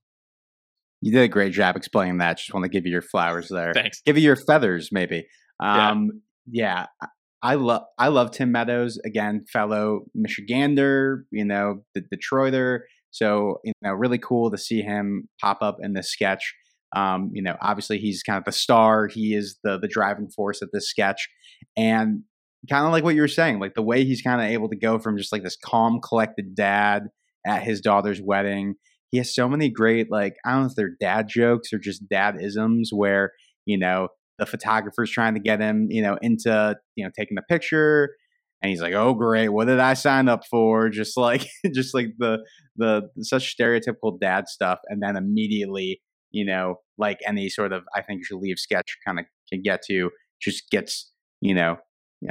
You did a great job explaining that. Just want to give you your flowers there. Thanks. Give you your feathers, maybe. Yeah. Um, yeah. I- I love I love Tim Meadows again, fellow Michigander, you know, the Detroiter. So you know, really cool to see him pop up in this sketch. Um, you know, obviously he's kind of the star. He is the the driving force of this sketch, and kind of like what you were saying, like the way he's kind of able to go from just like this calm, collected dad at his daughter's wedding. He has so many great, like I don't know if they're dad jokes or just dad isms, where you know the photographer's trying to get him, you know, into you know taking the picture, and he's like, "Oh, great, what did I sign up for?" Just like, [LAUGHS] just like the the such stereotypical dad stuff, and then immediately, you know, like any sort of I think you should leave sketch kind of can get to, just gets you know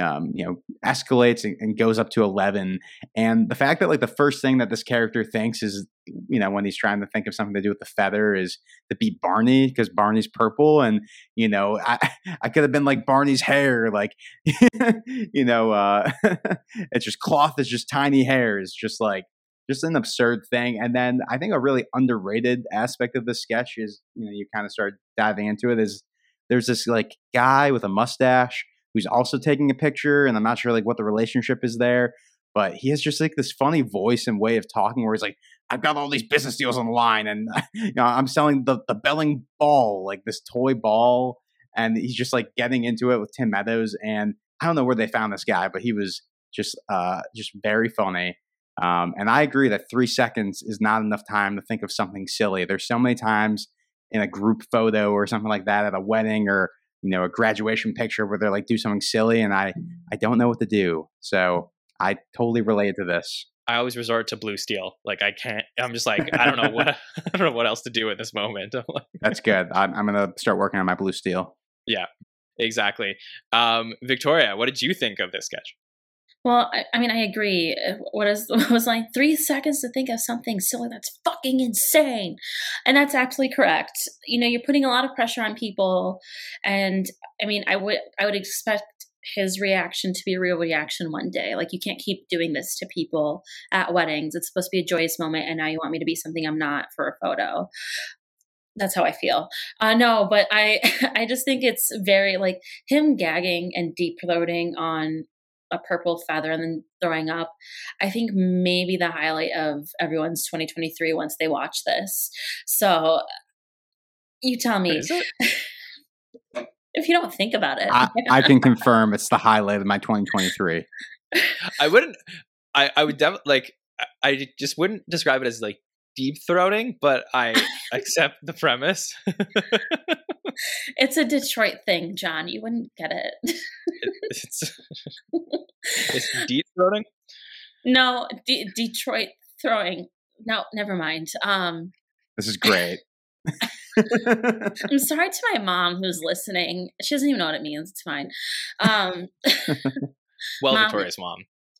um, you know, escalates and, and goes up to 11. And the fact that like the first thing that this character thinks is, you know, when he's trying to think of something to do with the feather is to be Barney because Barney's purple. And, you know, I, [LAUGHS] I could have been like Barney's hair, like, [LAUGHS] you know, uh, [LAUGHS] it's just cloth is just tiny hairs, just like, just an absurd thing. And then I think a really underrated aspect of the sketch is, you know, you kind of start diving into it is there's this like guy with a mustache who's also taking a picture and i'm not sure like what the relationship is there but he has just like this funny voice and way of talking where he's like i've got all these business deals on the line and [LAUGHS] you know i'm selling the, the belling ball like this toy ball and he's just like getting into it with tim meadows and i don't know where they found this guy but he was just uh just very funny um, and i agree that three seconds is not enough time to think of something silly there's so many times in a group photo or something like that at a wedding or you know a graduation picture where they're like do something silly and i i don't know what to do so i totally relate to this I always resort to blue steel. Like I can't. I'm just like I don't know what [LAUGHS] I don't know what else to do at this moment. Like, [LAUGHS] that's good i'm, I'm gonna start working on my blue steel Yeah, exactly. Um, Victoria, what did you think of this sketch? Well, I, I mean, I agree. What is [LAUGHS] what was like three seconds to think of something silly? That's fucking insane, and that's absolutely correct. You know, you're putting a lot of pressure on people, and I mean, I would I would expect his reaction to be a real reaction one day. Like you can't keep doing this to people at weddings. It's supposed to be a joyous moment, and now you want me to be something I'm not for a photo. That's how I feel. Uh, no, but I [LAUGHS] I just think it's very like him gagging and deep throating on a purple feather and then throwing up. I think maybe the highlight of everyone's 2023 once they watch this. So you tell me. if you don't think about it. I, [LAUGHS] I, can confirm it's the highlight of my 2023. I wouldn't. I I would definitely like. I just wouldn't describe it as like deep throating, but I accept the premise. [LAUGHS] it's a Detroit thing, Jon. You wouldn't get it. it's [LAUGHS] it's deep throating. No, D- Detroit throwing. No, never mind. Um, this is great. [LAUGHS] I'm sorry to my mom who's listening. She doesn't even know what it means. It's fine. Um, [LAUGHS] well, mom, Victoria's mom.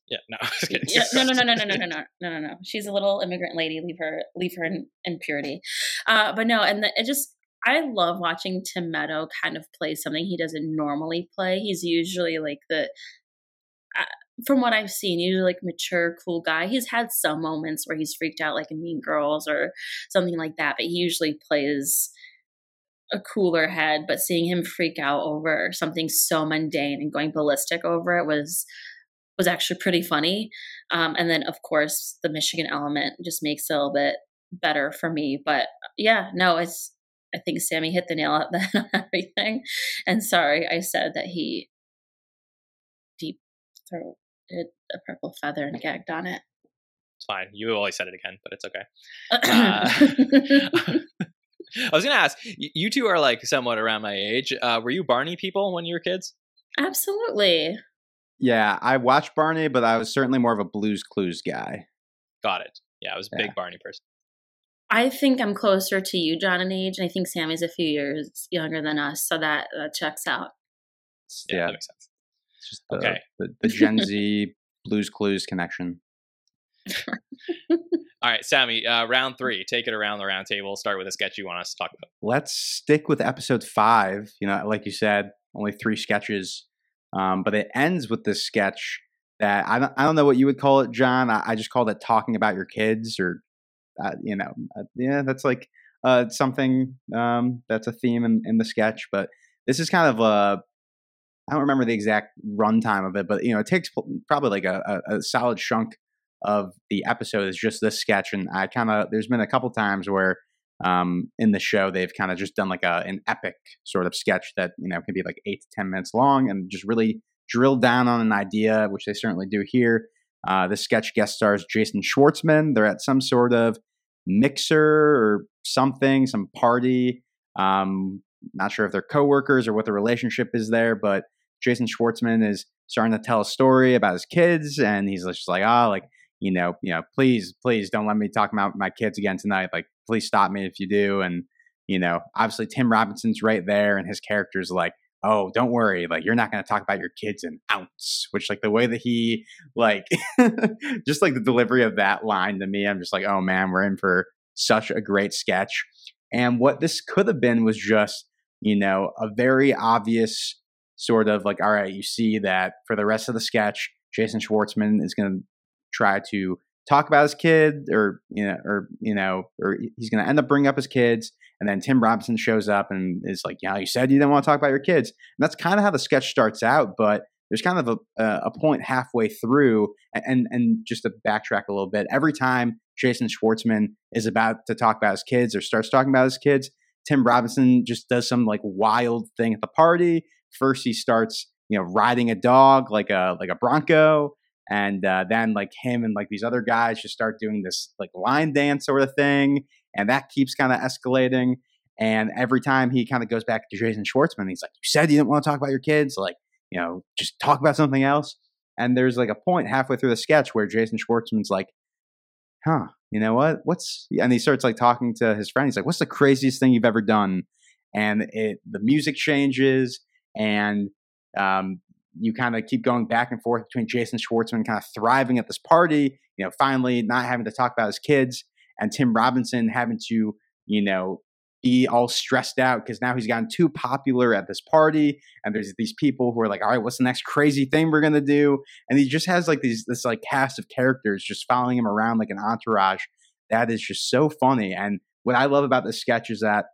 Yeah, no, yeah, no, no, no, no, no, no, no, no, no, no. She's a little immigrant lady. Leave her, leave her in, in purity. Uh, but no, and the, it just, I love watching Tim Meadow kind of play something he doesn't normally play. He's usually like the, uh, from what I've seen, usually like mature, cool guy. He's had some moments where he's freaked out, like in Mean Girls or something like that. But he usually plays a cooler head. But seeing him freak out over something so mundane and going ballistic over it was was actually pretty funny. Um, and then, of course, the Michigan element just makes it a little bit better for me. But yeah, no, it's, I think Sammy hit the nail on the [LAUGHS] head on everything. And sorry, I said that he deep throated a purple feather and gagged on it. It's fine. You always said it again, but it's okay. [LAUGHS] Uh, [LAUGHS] I was going to ask, you two are like somewhat around my age. Uh, were you Barney people when you were kids? Absolutely. Yeah, I watched Barney, but I was certainly more of a Blues Clues guy. Got it. Yeah, I was a yeah. big Barney person. I think I'm closer to you, Jon, in age, and I think Sammy's a few years younger than us, so that that checks out. Yeah, yeah. that makes sense. It's just the, okay. the, [LAUGHS] the Gen Z Blues Clues connection. [LAUGHS] All right, Sammy, uh, round three. Take it around the round table. Start with a sketch you want us to talk about. Let's stick with episode five. You know, like you said, only three sketches um, but it ends with this sketch that I don't, I don't know what you would call it, Jon. I, I just called it talking about your kids, or uh, you know, uh, yeah, that's like uh, something um, that's a theme in, in the sketch. But this is kind of a I don't remember the exact runtime of it, but you know, it takes probably like a, a, a solid chunk of the episode is just this sketch, and I kind of there's been a couple times where um, in the show they've kind of just done like a an epic sort of sketch that you know can be like eight to ten minutes long and just really drill down on an idea, which they certainly do here. Uh, sketch guest stars Jason Schwartzman. They're at some sort of mixer or something, some party. Um, not sure if they're coworkers or what the relationship is there, but Jason Schwartzman is starting to tell a story about his kids, and he's just like, ah, oh, like you know, you know, please, please don't let me talk about my kids again tonight. Like, please stop me if you do. And, you know, obviously Tim Robinson's right there and his character's like, oh, don't worry, like you're not going to talk about your kids an ounce, which like the way that he like [LAUGHS] just like the delivery of that line to me, I'm just like, oh man, we're in for such a great sketch. And what this could have been was just, you know, a very obvious sort of like, all right, you see that for the rest of the sketch, Jason Schwartzman is going to try to talk about his kid or you know or you know or he's going to end up bringing up his kids and then tim robinson shows up and is like yeah you said you didn't want to talk about your kids. And that's kind of how the sketch starts out but there's kind of a, a point halfway through and and just to backtrack a little bit every time jason schwartzman is about to talk about his kids or starts talking about his kids tim robinson just does some like wild thing at the party. First he starts you know riding a dog like a like a bronco and uh, then like him and like these other guys just start doing this like line dance sort of thing and that keeps kind of escalating and every time he kind of goes back to jason schwartzman he's like you said you didn't want to talk about your kids like you know just talk about something else. And there's like a point halfway through the sketch where jason schwartzman's like huh you know what? What's and he starts like talking to his friend he's like what's the craziest thing you've ever done? And it the music changes and um, you kind of keep going back and forth between Jason Schwartzman kind of thriving at this party, you know, finally not having to talk about his kids, and Tim Robinson having to, you know, be all stressed out because now he's gotten too popular at this party and there's these people who are like all right what's the next crazy thing we're gonna do? And he just has like these this like cast of characters just following him around like an entourage that is just so funny and what i love about this sketch is that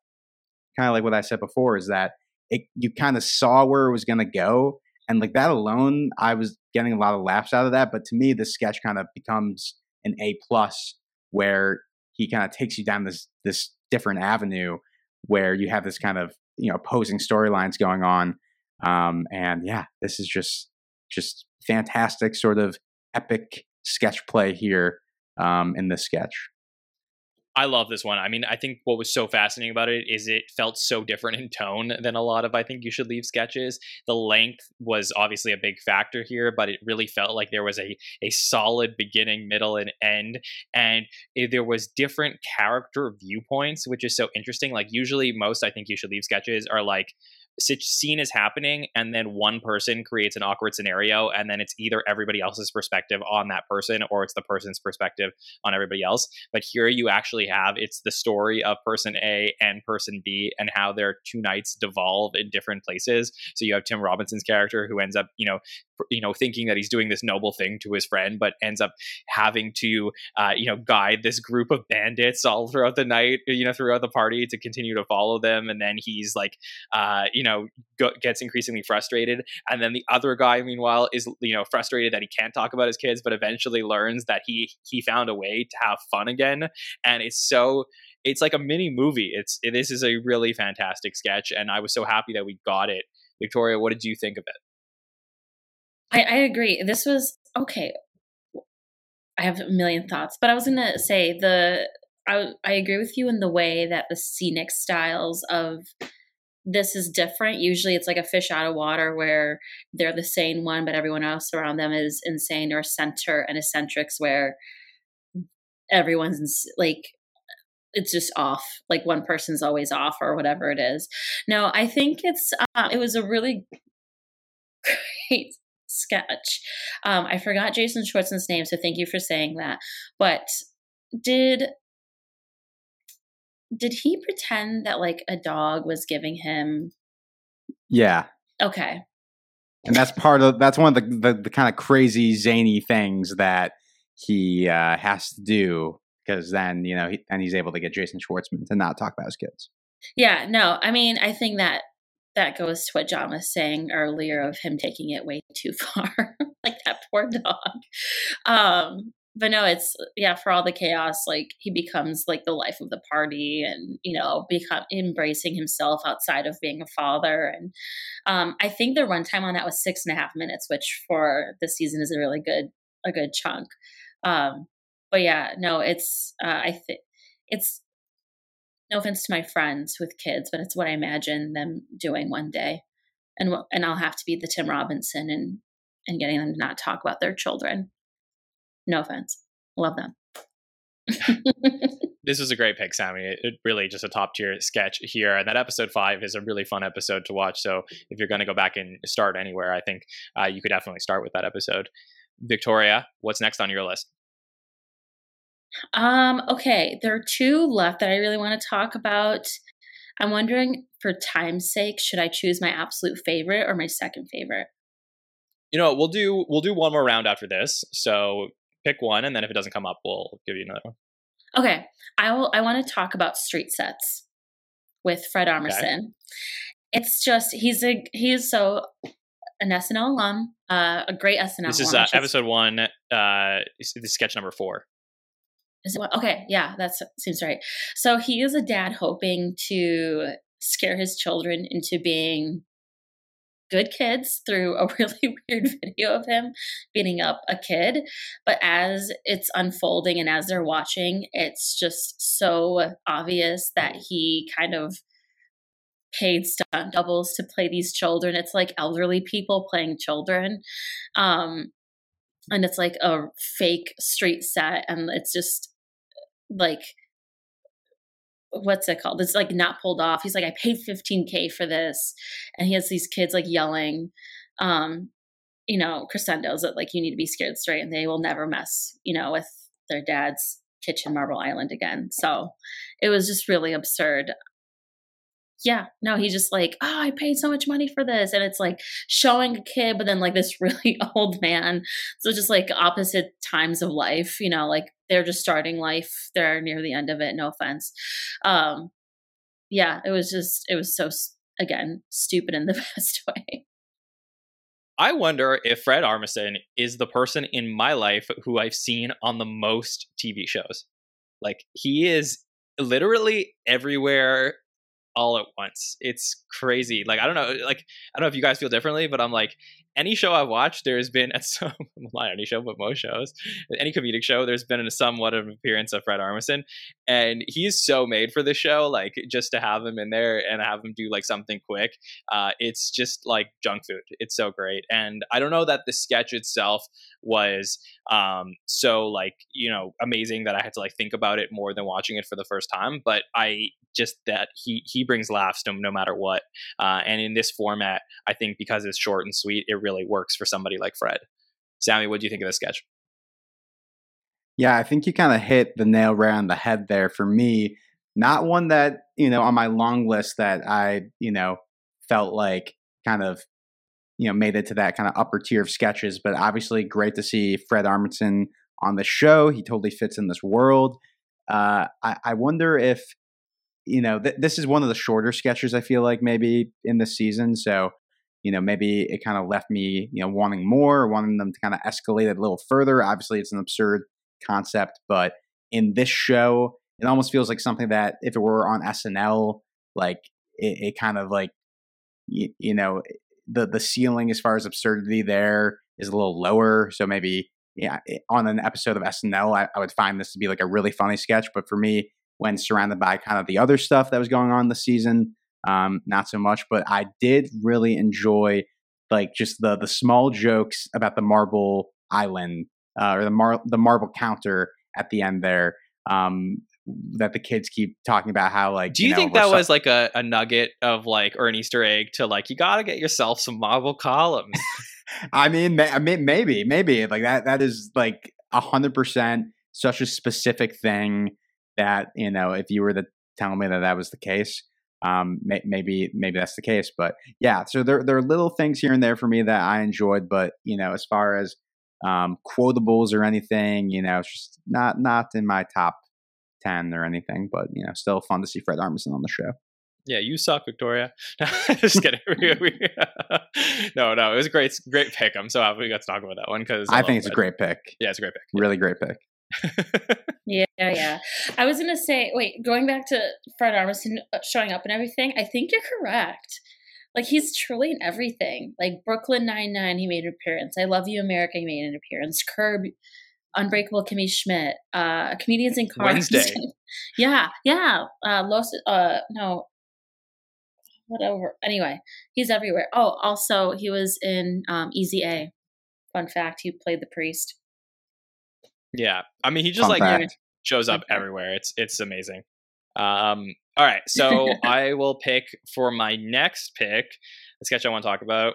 kind of like what i said before is that it you kind of saw where it was gonna go and like that alone i was getting a lot of laughs out of that but to me the sketch kind of becomes an a plus where he kind of takes you down this this different avenue where you have this kind of you know opposing storylines going on. Um, and yeah this is just just fantastic sort of epic sketch play here um, in this sketch I love this one. I mean, I think what was so fascinating about it is it felt so different in tone than a lot of I think you should leave sketches. The length was obviously a big factor here, but it really felt like there was a a solid beginning, middle, and end, and it, there was different character viewpoints, which is so interesting. Like usually, most I think you should leave sketches are like scene is happening and then one person creates an awkward scenario and then it's either everybody else's perspective on that person or it's the person's perspective on everybody else. But here you actually have it's the story of person a and person b and how their two nights devolve in different places. So you have tim robinson's character who ends up you know you know thinking that he's doing this noble thing to his friend but ends up having to uh, you know guide this group of bandits all throughout the night you know throughout the party to continue to follow them. And then he's like uh, you know go, gets increasingly frustrated. And then the other guy meanwhile is you know frustrated that he can't talk about his kids but eventually learns that he he found a way to have fun again. And it's so it's like a mini movie. It's it, this is a really fantastic sketch and i was so happy that we got it. Victoria what did you think of it? I, I agree. This was okay. I have a million thoughts, but I was gonna say the I I agree with you in the way that the scenic styles of this is different. Usually it's like a fish out of water where they're the sane one, but everyone else around them is insane or center and eccentrics where everyone's like it's just off like one person's always off or whatever it is no i think it's uh, it was a really [LAUGHS] great sketch. Um, I forgot Jason Schwartzman's name, so thank you for saying that. But did did he pretend that like a dog was giving him? Yeah. Okay. And that's part of that's one of the the, the kind of crazy zany things that he uh, has to do because then you know he, and he's able to get Jason Schwartzman to not talk about his kids. Yeah, no, I mean I think that that goes to what John was saying earlier of him taking it way too [LAUGHS] far, like that poor dog. Um, but no, it's yeah, for all the chaos, like he becomes like the life of the party, and you know, become embracing himself outside of being a father. And um, I think the runtime on that was six and a half minutes, which for the season is a really good a good chunk. Um, but yeah, no, it's uh, I think it's no offense to my friends with kids, but it's what I imagine them doing one day. And and I'll have to be the Tim Robinson and and getting them to not talk about their children. No offense. Love them. this was a great pick, Sammy. It, it, really just a top tier sketch here. And that episode five is a really fun episode to watch. So if you're going to go back and start anywhere, I think uh, you could definitely start with that episode. Victoria, what's next on your list? Um, okay, there are two left that I really want to talk about. I'm wondering, for time's sake, should I choose my absolute favorite or my second favorite? You know, we'll do we'll do one more round after this. So pick one, and then if it doesn't come up, we'll give you another one. Okay, I will. I want to talk about street sets with Fred Armisen. Okay. It's just he's a he's so an SNL alum, uh, a great SNL. This is uh, episode one. Uh, this is sketch number four. Is it Okay, yeah, that seems right. So he is a dad hoping to scare his children into being good kids through a [LAUGHS] really weird video of him beating up a kid. But as it's unfolding and as they're watching, it's just so obvious that he kind of paid stunt doubles to play these children. It's like elderly people playing children. Um, and it's like a fake street set and it's just like what's it called? It's like not pulled off. He's like, I paid 15k for this, and he has these kids like yelling, um, you know, crescendos that like you need to be scared straight, and they will never mess, you know, with their dad's kitchen Marble Island again. So it was just really absurd. yeah, no, he's just like, oh, I paid so much money for this. And it's like showing a kid, but then like this [LAUGHS] really old man. So just like opposite times of life, you know, like they're just starting life. They're near the end of it. No offense. Um, yeah, it was just, it was so, again, stupid in the [LAUGHS] best way. I wonder if Fred Armisen is the person in my life who I've seen on the most TV shows. Like he is literally everywhere all at once. It's crazy. Like I don't know, like I don't know if you guys feel differently, but I'm like any show I've watched, there's been [LAUGHS] at some not any show, but most shows, any comedic show, there's been a somewhat of an appearance of Fred Armisen, and he's so made for the show. Like just to have him in there and have him do like something quick, uh, it's just like junk food. It's so great, and I don't know that the sketch itself was um, so like you know amazing that I had to like think about it more than watching it for the first time. But I just that he he brings laughs no, no matter what, uh, and in this format, I think because it's short and sweet, it really works for somebody like Fred. Sammy, what do you think of the sketch? Yeah, I think you kind of hit the nail right on the head there for me. Not one that, you know, on my long list that I, you know, felt like kind of you know made it to that kind of upper tier of sketches. But obviously, great to see Fred Armisen on the show. He totally fits in this world. Uh, I, I, wonder if you know th- this is one of the shorter sketches. I feel like maybe in the season, so you know maybe it kind of left me you know wanting more, wanting them to kind of escalate it a little further. Obviously, it's an absurd concept, but in this show, it almost feels like something that if it were on SNL, like it, it kind of like you, you know the the ceiling as far as absurdity there is a little lower. So maybe yeah, on an episode of SNL, I, I, would find this to be like a really funny sketch. But for me, when surrounded by kind of the other stuff that was going on this season, um, not so much. But I did really enjoy like just the the small jokes about the marble island uh, or the mar- the marble counter at the end there. Um, that the kids keep talking about how like do you, you know, think that was like a, a nugget of like or an easter egg to like you got to get yourself some marble columns [LAUGHS] i mean i mean maybe maybe like that that is like a hundred percent such a specific thing that you know if you were to tell me that that was the case um may, maybe maybe that's the case but yeah so there, there are little things here and there for me that i enjoyed but you know as far as um quotables or anything you know it's just not not in my top 10 or anything, but you know, still fun to see Fred Armisen on the show. Yeah, you suck, Victoria. [LAUGHS] Just kidding. [LAUGHS] [LAUGHS] no, no, it was a great, great pick. I'm so happy we got to talk about that one because I, I think it's Fred. a great pick. Yeah, it's a great pick. Really great pick. Yeah, yeah. I was gonna say, wait, going back to Fred Armisen uh, showing up and everything. I think you're correct. Like he's truly in everything. Like Brooklyn Nine Nine, he made an appearance. I Love You America, he made an appearance. Curb Unbreakable Kimmy Schmidt, uh, Comedians in Cars. [LAUGHS] Wednesday. yeah, yeah. Uh, Los, uh, no, whatever. Anyway, he's everywhere. Oh, also, he was in um, Easy A. Fun fact: he played the priest. Yeah, I mean, he just Fun like fact. shows up everywhere. It's it's amazing. Um, all right, [LAUGHS] so I will pick for my next pick the sketch I want to talk about.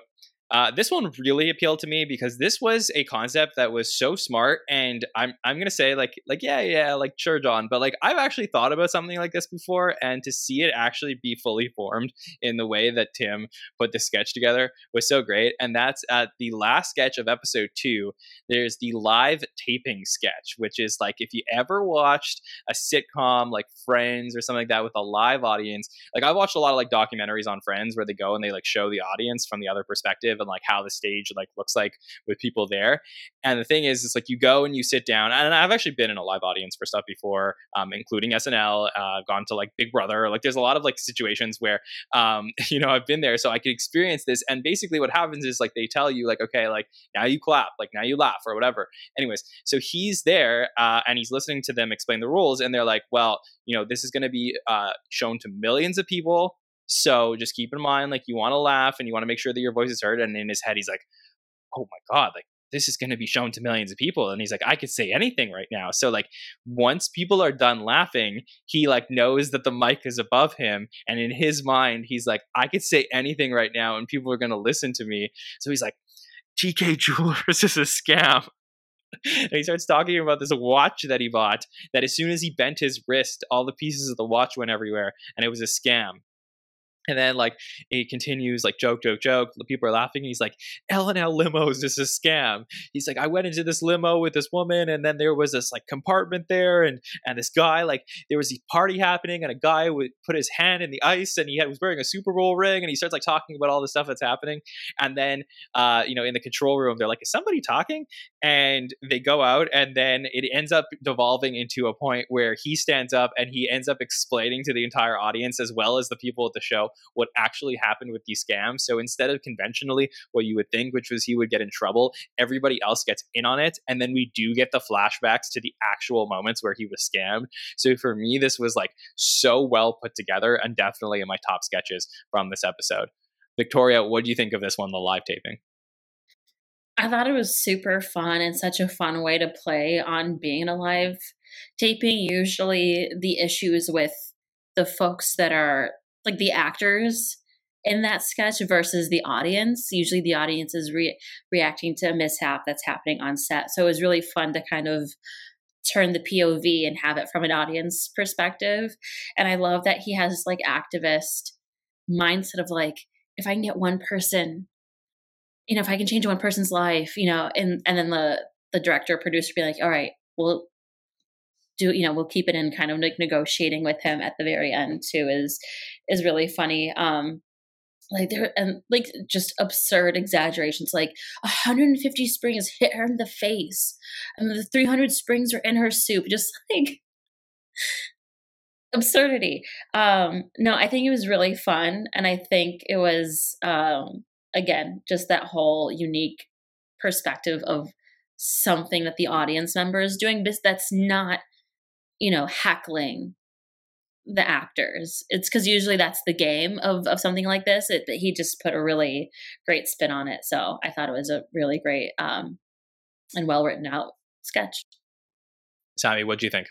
Uh, this one really appealed to me because this was a concept that was so smart, and I'm I'm gonna say like like yeah yeah like sure Jon, but like I've actually thought about something like this before, and to see it actually be fully formed in the way that Tim put the sketch together was so great, and that's at the last sketch of episode two. There's the live taping sketch, which is like if you ever watched a sitcom like Friends or something like that with a live audience. Like I've watched a lot of like documentaries on Friends where they go and they like show the audience from the other perspective and like how the stage like looks like with people there. And the thing is, it's like you go and you sit down. And I've actually been in a live audience for stuff before, um, including SNL. Uh, gone to like Big Brother. Like there's a lot of like situations where um, [LAUGHS] you know I've been there, so I could experience this. And basically, what happens is like they tell you like, okay, like now you clap, like now you laugh or whatever. Anyways, so he's there uh, and he's listening to them explain the rules, and they're like, well, you know, this is going to be uh, shown to millions of people so just keep in mind, like you want to laugh and you want to make sure that your voice is heard. And in his head, he's like, "Oh my god, like this is going to be shown to millions of people." And he's like, "I could say anything right now." So like once people are done laughing, he like knows that the mic is above him, and in his mind, he's like, "I could say anything right now, and people are going to listen to me." So he's like, "TK Jewelers [LAUGHS] is a scam." and he starts talking about this watch that he bought that as soon as he bent his wrist all the pieces of the watch went everywhere and it was a scam And then like he continues like joke, joke, joke. People are laughing. He's like, L and L limos is a scam. He's like, I went into this limo with this woman, and then there was this like compartment there, and and this guy like there was a party happening, and a guy would put his hand in the ice, and he had, was wearing a Super Bowl ring, and he starts like talking about all the stuff that's happening, and then uh you know in the control room they're like, is somebody talking? And they go out, and then it ends up devolving into a point where he stands up and he ends up explaining to the entire audience as well as the people at the show what actually happened with these scams. So instead of conventionally what you would think, which was he would get in trouble, everybody else gets in on it. And then we do get the flashbacks to the actual moments where he was scammed. So for me, this was like so well put together and definitely in my top sketches from this episode. Victoria, what do you think of this one, the live taping? I thought it was super fun and such a fun way to play on being a live taping. Usually, the issues with the folks that are like the actors in that sketch versus the audience. Usually the audience is re- reacting to a mishap that's happening on set. So it was really fun to kind of turn the POV and have it from an audience perspective. And I love that he has like activist mindset of like, if I can get one person, you know, if I can change one person's life, you know, and and then the the director producer be like, all right, well, do you know we'll keep it in kind of like negotiating with him at the very end too is is really funny. Um like there and like just absurd exaggerations like 150 springs hit her in the face and the 300 springs are in her soup [LAUGHS] just like absurdity. Um no i think it was really fun and i think it was um again just that whole unique perspective of something that the audience member is doing but that's not you know, heckling the actors. It's because usually that's the game of, of something like this. It, he just put a really great spin on it. So I thought it was a really great um, and well written out sketch. Sammy, what do you think?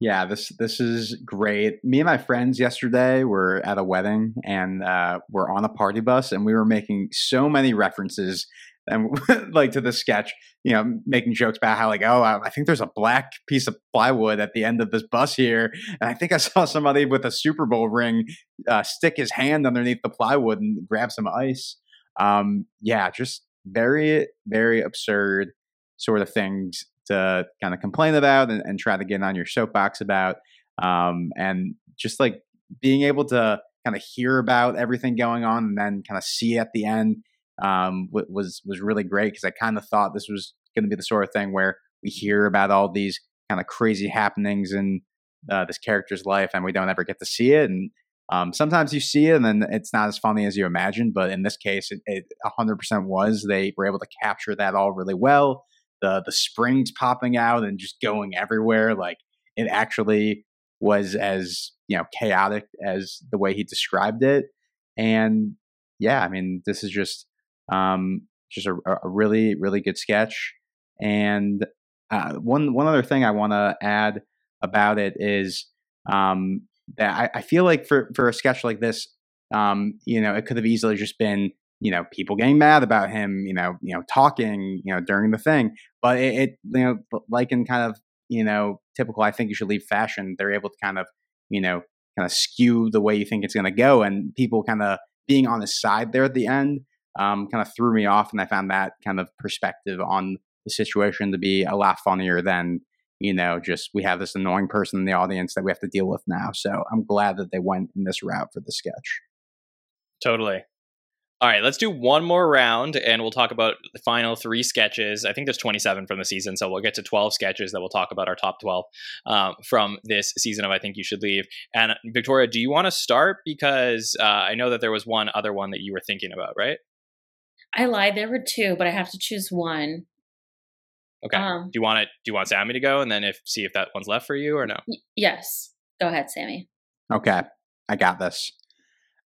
Yeah, this this is great. Me and my friends yesterday were at a wedding and uh, we're on a party bus and we were making so many references and [LAUGHS] like to the sketch, you know, making jokes about how like, oh, I think there's a black piece of plywood at the end of this bus here, and I think I [LAUGHS] saw somebody with a Super Bowl ring uh, stick his hand underneath the plywood and grab some ice. Um, yeah, just very very absurd sort of things to kind of complain about and, and try to get on your soapbox about, um, and just like being able to kind of hear about everything going on and then kind of see at the end um, was was really great because I kind of thought this was going to be the sort of thing where we hear about all these kind of crazy happenings in uh, this character's life and we don't ever get to see it. And um, sometimes you see it and then it's not as funny as you imagine. But in this case, it, it 100% was. They were able to capture that all really well. The the springs popping out and just going everywhere, like it actually was as you know chaotic as the way he described it. And yeah, I mean, this is just um, just a, a, really, really good sketch. And uh, one one other thing I want to add about it is um, that I, I, feel like for for a sketch like this, um, you know, it could have easily just been you know people getting mad about him, you know, you know, talking, you know, during the thing. But it, it you know, like in kind of you know typical, I think you should leave fashion. They're able to kind of you know kind of skew the way you think it's going to go, and people kind of being on his side there at the end um, kind of threw me off, and I found that kind of perspective on the situation to be a lot funnier than you know just we have this annoying person in the audience that we have to deal with now. So I'm glad that they went in this route for the sketch. Totally. All right, let's do one more round and we'll talk about the final three sketches. I think there's 27 from the season, so we'll get to 12 sketches that we'll talk about our top 12 um, from this season of I Think You Should Leave. And Victoria, do you want to start? Because uh, I know that there was one other one that you were thinking about, right? I lied. There were two, but I have to choose one. Okay. Um, do you want it? Do you want Sammy to go, and then if see if that one's left for you or no? Y- yes. Go ahead, Sammy. Okay, I got this.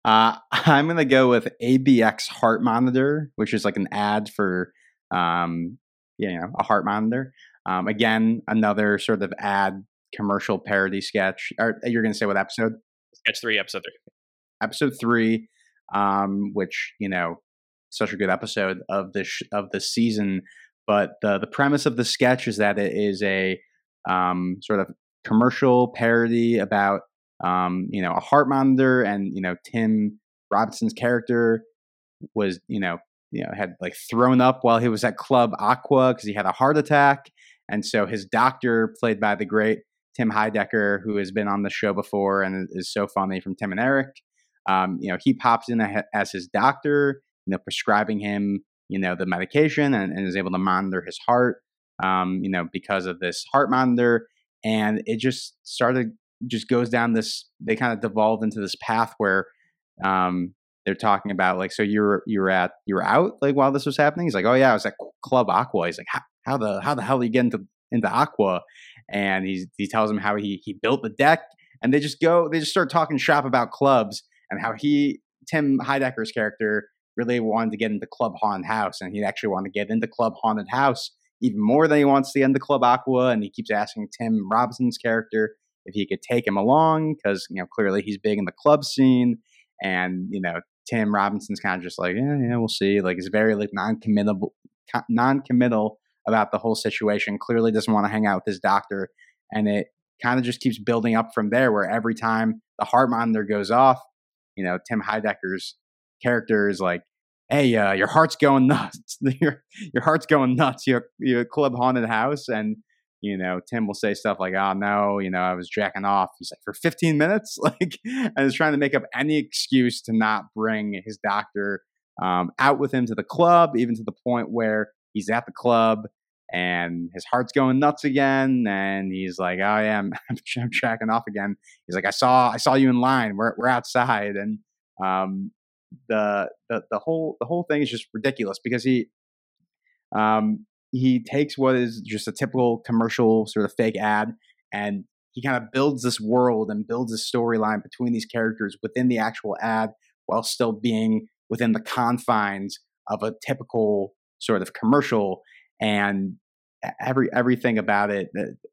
Uh, [LAUGHS] I'm gonna go with ABX heart monitor, which is like an ad for, um, you know, a heart monitor. Um, again, another sort of ad commercial parody sketch. Or you're gonna say what episode? Sketch three, episode three. Episode three, um, which you know such a good episode of this of the season. But the the premise of the sketch is that it is a um, sort of commercial parody about um, you know, a heart monitor, and you know, Tim Robinson's character was, you know, you know, had like thrown up while he was at Club Aqua because he had a heart attack, and so his doctor, played by the great Tim Heidecker, who has been on the show before and is so funny from Tim and Eric, um, you know, he pops in as his doctor, you know, prescribing him, you know, the medication and, and is able to monitor his heart, um, you know, because of this heart monitor, and it just started just goes down this they kind of devolved into this path where um they're talking about like so you're you're at you're out like while this was happening? He's like oh yeah i was at club aqua. He's like how, how the how the hell did you get into into aqua? And he's he tells him how he he built the deck and they just go they just start talking shop about clubs and how he tim heidecker's character really wanted to get into club haunted house and he actually wanted to get into club haunted house even more than he wants to get into club aqua and he keeps asking tim robinson's character if he could take him along because you know clearly he's big in the club scene and you know Tim Robinson's kind of just like yeah yeah we'll see like he's very like non-committal non-committal about the whole situation clearly doesn't want to hang out with his doctor and it kind of just keeps building up from there where every time the heart monitor goes off you know Tim Heidecker's character is like hey uh, your heart's going nuts [LAUGHS] your your heart's going nuts you're, you're club haunted house and you know, Tim will say stuff like, "Oh no, you know, I was jacking off." He's like, "For 15 minutes," [LAUGHS] like, and is trying to make up any excuse to not bring his doctor um, out with him to the club, even to the point where he's at the club and his heart's going nuts again, and he's like, "Oh yeah, I'm, [LAUGHS] I'm jacking off again." He's like, "I saw, I saw you in line. We're we're outside," and um, the the the whole the whole thing is just ridiculous because he um he takes what is just a typical commercial sort of fake ad and he kind of builds this world and builds a storyline between these characters within the actual ad while still being within the confines of a typical sort of commercial. And every everything about it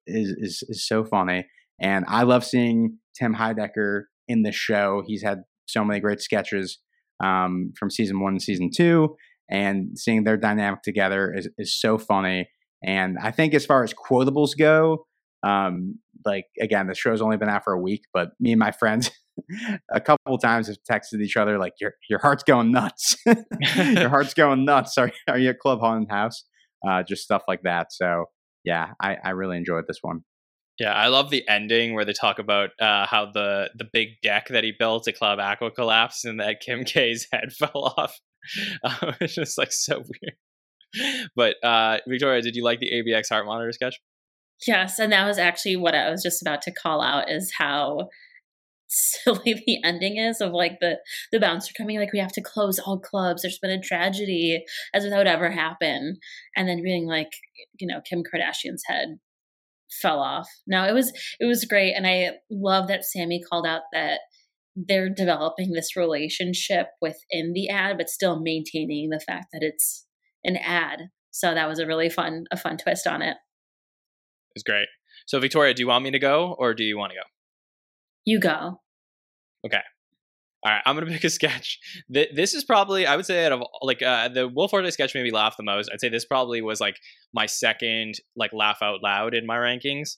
is is, is so funny. And I love seeing Tim Heidecker in this show. He's had so many great sketches um, from season one and season two, and seeing their dynamic together is, is so funny. And I think as far as quotables go, um, like again, the show's only been out for a week, but me and my friends [LAUGHS] a couple times have texted each other like, "Your your heart's going nuts. [LAUGHS] your [LAUGHS] heart's going nuts. Are are you at Club Haunted House?" Uh, just stuff like that. So yeah, I, I really enjoyed this one. Yeah, I love the ending where they talk about uh, how the the big deck that he built at Club Aqua collapsed and that Kim [LAUGHS] K's head [LAUGHS] fell off. [LAUGHS] Um, it's just like so weird. But uh, Victoria, did you like the ABX heart monitor sketch? Yes, and that was actually what I was just about to call out is how silly the ending is of like the the bouncer coming like we have to close all clubs there's been a tragedy as if that would ever happen and then being like you know kim kardashian's head fell off no it was it was great and i love that sammy called out that they're developing this relationship within the ad, but still maintaining the fact that it's an ad. So that was a really fun, a fun twist on it. It's great. So Victoria, do you want me to go or do you want to go? You go. Okay. All right, I'm gonna [LAUGHS] pick a sketch. This is probably, I would say, out of like uh, the Will Forte sketch made me laugh the most. I'd say this probably was like my second like laugh out loud in my rankings.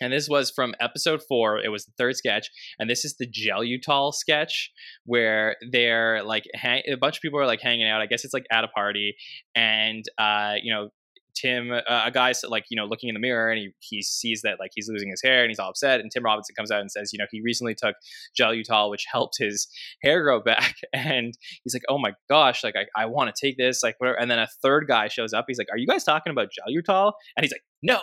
And this was from episode four. It was the third sketch, and this is the Gelutal sketch where they're like hang- a bunch of people are like hanging out. I guess it's like at a party, and uh, you know, Tim, uh, a guy's like you know looking in the mirror, and he he sees that like he's losing his hair, and he's all upset. And Tim Robinson comes out and says, you know, he recently took Gelutal, which helped his [LAUGHS] hair grow back, [LAUGHS] and he's like, oh my gosh, like I, I want to take this, like whatever. And then a third guy shows up. He's like, are you guys talking about Gelutal? And he's like, no,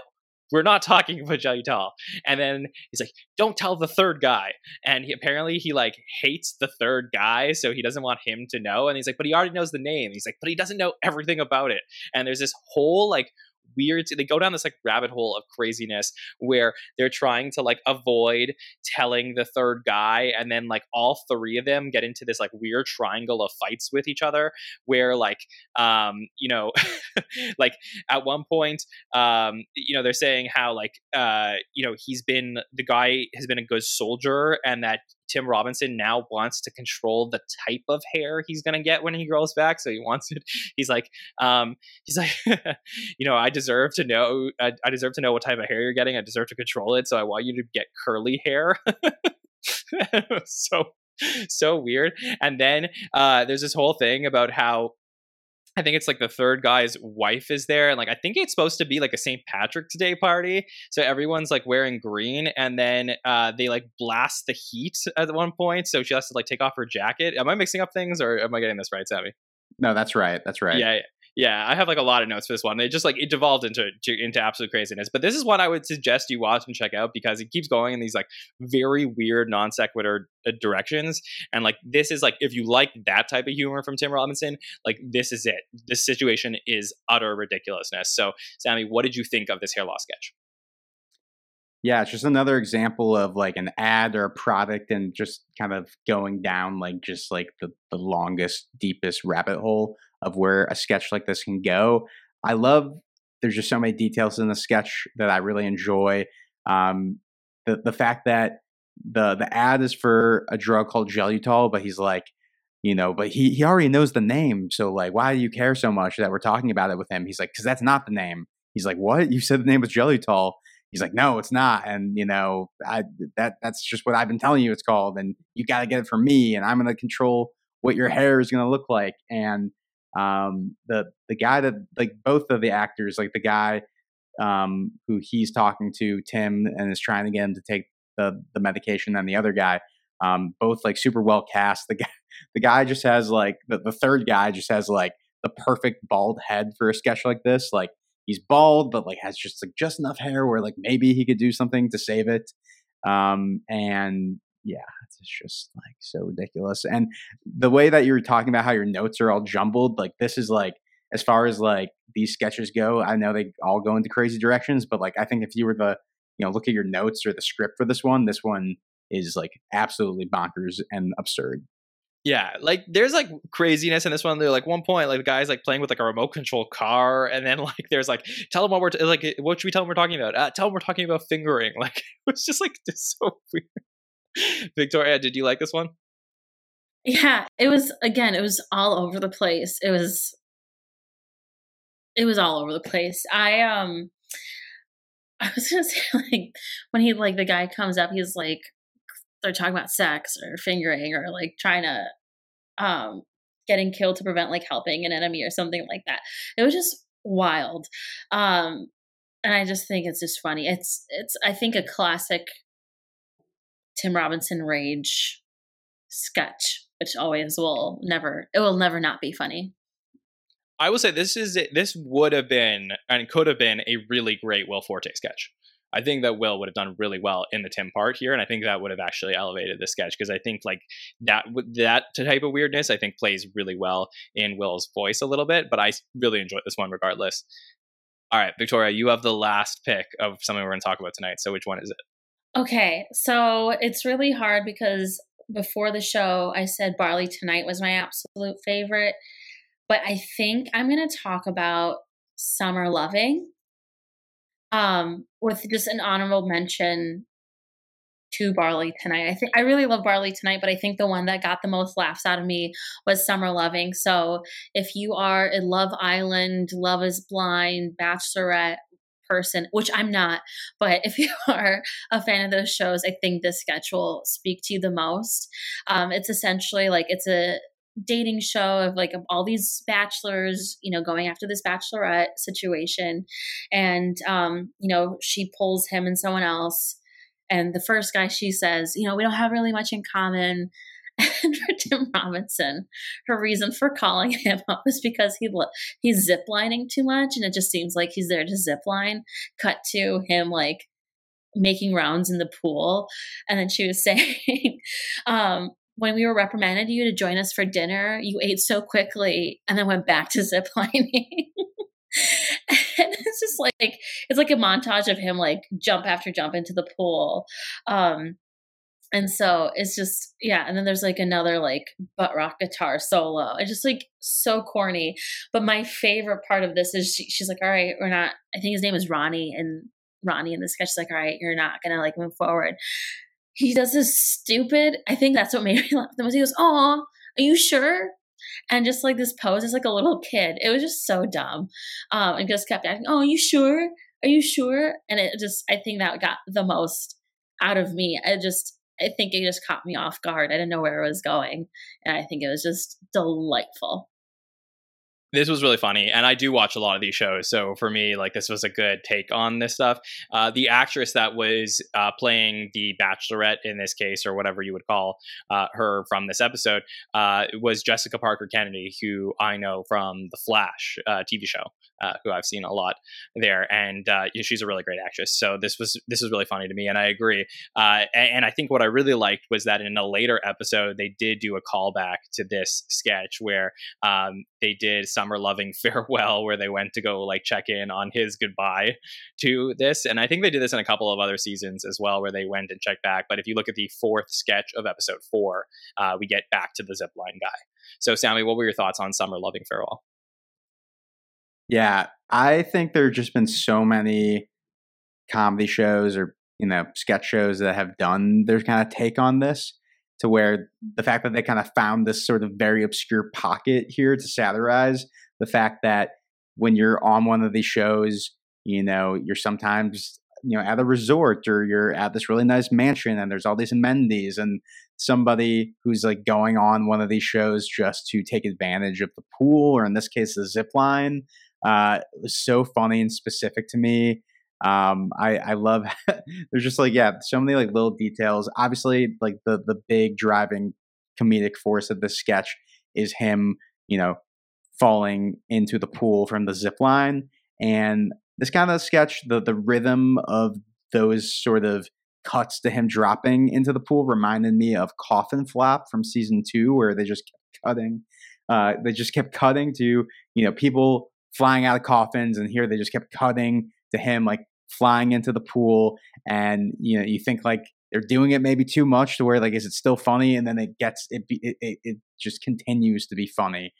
we're not talking about Gelutal. And then he's like, don't tell the third guy. And he, apparently he like hates the third guy, so he doesn't want him to know. And he's like, but he already knows the name. He's like, but he doesn't know everything about it. And there's this whole like weird they go down this like rabbit hole of craziness where they're trying to like avoid telling the third guy and then like all three of them get into this like weird triangle of fights with each other where like um you know [LAUGHS] like at one point um you know they're saying how like uh you know he's been the guy has been a good soldier and that Tim Robinson now wants to control the type of hair he's going to get when he grows back. So he wants it. [LAUGHS] He's like, um, he's like, [LAUGHS] you know, I deserve to know, I, I, deserve to know what type of hair you're getting. I deserve to control it. So I want you to get curly hair. [LAUGHS] so so weird. And then uh, there's this whole thing about how I think it's like the third guy's wife is there, and like I think it's supposed to be like a St. Patrick's Day party, so everyone's like wearing green, and then uh, they like blast the heat at one point, so she has to like take off her jacket. Am I mixing up things, or am I getting this right, Sammy? No, that's right. That's right. Yeah, yeah, I have like a lot of notes for this one. It just like it devolved into into absolute craziness. But this is one I would suggest you watch and check out because it keeps going in these like very weird non sequitur uh, directions. And like this is like if you like that type of humor from Tim Robinson, like this is it. This situation is utter ridiculousness. So, Sammy, what did you think of this hair loss sketch? Yeah, it's just another example of like an ad or a product and just kind of going down like just like the, the longest, deepest rabbit hole of where a sketch like this can go. I love there's just so many details in the sketch that I really enjoy. Um, the the fact that the the ad is for a drug called Gelutal, but he's like, you know, but he he already knows the name, so like, why do you care so much that we're talking about it with him? He's like, because that's not the name. He's like, what? You said the name was Gelutal. He's like, no, it's not, and you know, I that that's just what I've been telling you it's called, and you got to get it from me, and I'm to control what your hair is to look like, and um, the the guy that like both of the actors, like the guy um, who he's talking to, Tim, and is trying to get him to take the the medication, and the other guy, um, both like super well cast. The guy, [LAUGHS] the guy just has like the, the third guy just has like the perfect bald head for a sketch like this. Like he's bald, but like has just like just enough hair where like maybe he could do something to save it. Um, and yeah, it's just like so ridiculous. And the way that you're talking about how your notes are all jumbled, like this is like as far as like these sketches go, I know they all go into crazy directions, but like I think if you were the you know look at your notes or the script for this one, this one is like absolutely bonkers and absurd. Yeah, like there's like craziness in this one. Like one point, like the guy's like playing with like a remote control car, and then [LAUGHS] like there's like tell them what we're t- like what should we tell them we're talking about? Uh, tell them we're talking about fingering. [LAUGHS] Like it's just like just so weird. Victoria, did you like this one? Yeah, it was again, it was all over the place. It was it was all over the place. I um [LAUGHS] I was gonna say like when he like the guy comes up, he's like they're talking about sex or fingering or like trying to um getting killed to prevent like helping an enemy or something like that. It was just wild. Um and I just think it's just funny. It's it's I think a classic Tim Robinson rage sketch, which always will never it will never not be funny. I will say this is this would have been and could have been a really great Will Forte sketch. I think that Will would have done really well in the Tim part here, and I think that would have actually elevated the sketch because I think like that that type of weirdness I think plays really well in Will's voice a little bit. But I really enjoyed this one regardless. All right, Victoria, you have the last pick of something we're going to talk about tonight. So which one is it? Okay, so it's really hard because before the show, I said Barley Tonight was my absolute favorite. But I think I'm going to talk about Summer Loving um, with just an honorable mention to Barley Tonight. I think I really love Barley Tonight, but I think the one that got the most laughs out of me was Summer Loving. So if you are in Love Island, Love is Blind, Bachelorette, person, which I'm not, but if [LAUGHS] you are a fan of those shows, I think this sketch will speak to you the most. Um, it's essentially like it's a dating show of like all these bachelors you know going after this bachelorette situation. And um you know she pulls him and someone else. And the first guy she says you know we don't have really much in common and for Tim Robinson, her reason for calling him up is because he he's ziplining too much, and it just seems like he's there to zipline. Cut to him like making rounds in the pool, and then she was [LAUGHS] saying, um, "When we were reprimanded you to join us for dinner, you ate so quickly, and then went back to [LAUGHS] ziplining." and it's just like it's like a montage of him like jump after jump into the pool um and so it's just yeah and then there's like another like butt rock guitar solo. It's just like so corny. But my favorite part of this is she, she's like all right we're not i think his name is ronnie and ronnie in the sketch is like all right you're not gonna like move forward. He does this stupid i think that's what [LAUGHS] made me laugh the most. He goes oh are you sure? And just like this pose is like a little kid. It was just so dumb. Um and just kept acting oh are you sure? Are you sure? And it just i think that got the most out of me. I just I think it just caught me off guard. I didn't know where it was going. And I think it was just delightful this was really funny and i do watch a lot of these shows so for me like this was a good take on this stuff uh, the actress that was uh, playing the bachelorette in this case or whatever you would call uh, her from this episode uh, was jessica parker kennedy who i know from the flash uh, tv show uh, who I've seen a lot there, and uh, she's a really great actress. So this was this was really funny to me, and I agree. Uh, and, and, I think what I really liked was that in a later episode they did do a callback to this sketch where um, they did summer loving [LAUGHS] farewell, where they went to go like check in on his goodbye to this, and I think they did this in a couple of other seasons as well, where they went and checked back. But if you look at the fourth sketch of episode four, uh, we get back to the zipline guy. So, Sammy, what were your thoughts on Summer Loving Farewell? Yeah, I think there have just been so many comedy shows or you know sketch shows that have done their kind of take on this to where the fact that they kind of found this sort of very obscure pocket here to satirize the fact that when you're on one of these shows, you know, you're sometimes you know at a resort or you're at this really nice mansion and there's all these amenities and somebody who's like going on one of these shows just to take advantage of the pool or in this case the zip line uh, was so funny and specific to me. Um, I, I love [LAUGHS] there's just like yeah, so many like little details. Obviously, like the the big driving comedic force of the sketch is him, you know, falling into the pool from the zip line. And this kind of sketch, the the rhythm of those sort of cuts to him dropping into the pool reminded me of Coffin Flop from season two, where they just kept cutting. Uh, they just kept cutting to you know people flying out of coffins, and here they just kept cutting to him like flying into the pool, and you know you think like they're doing it maybe too much to where like is it still funny, and then it gets it it it, just continues to be funny,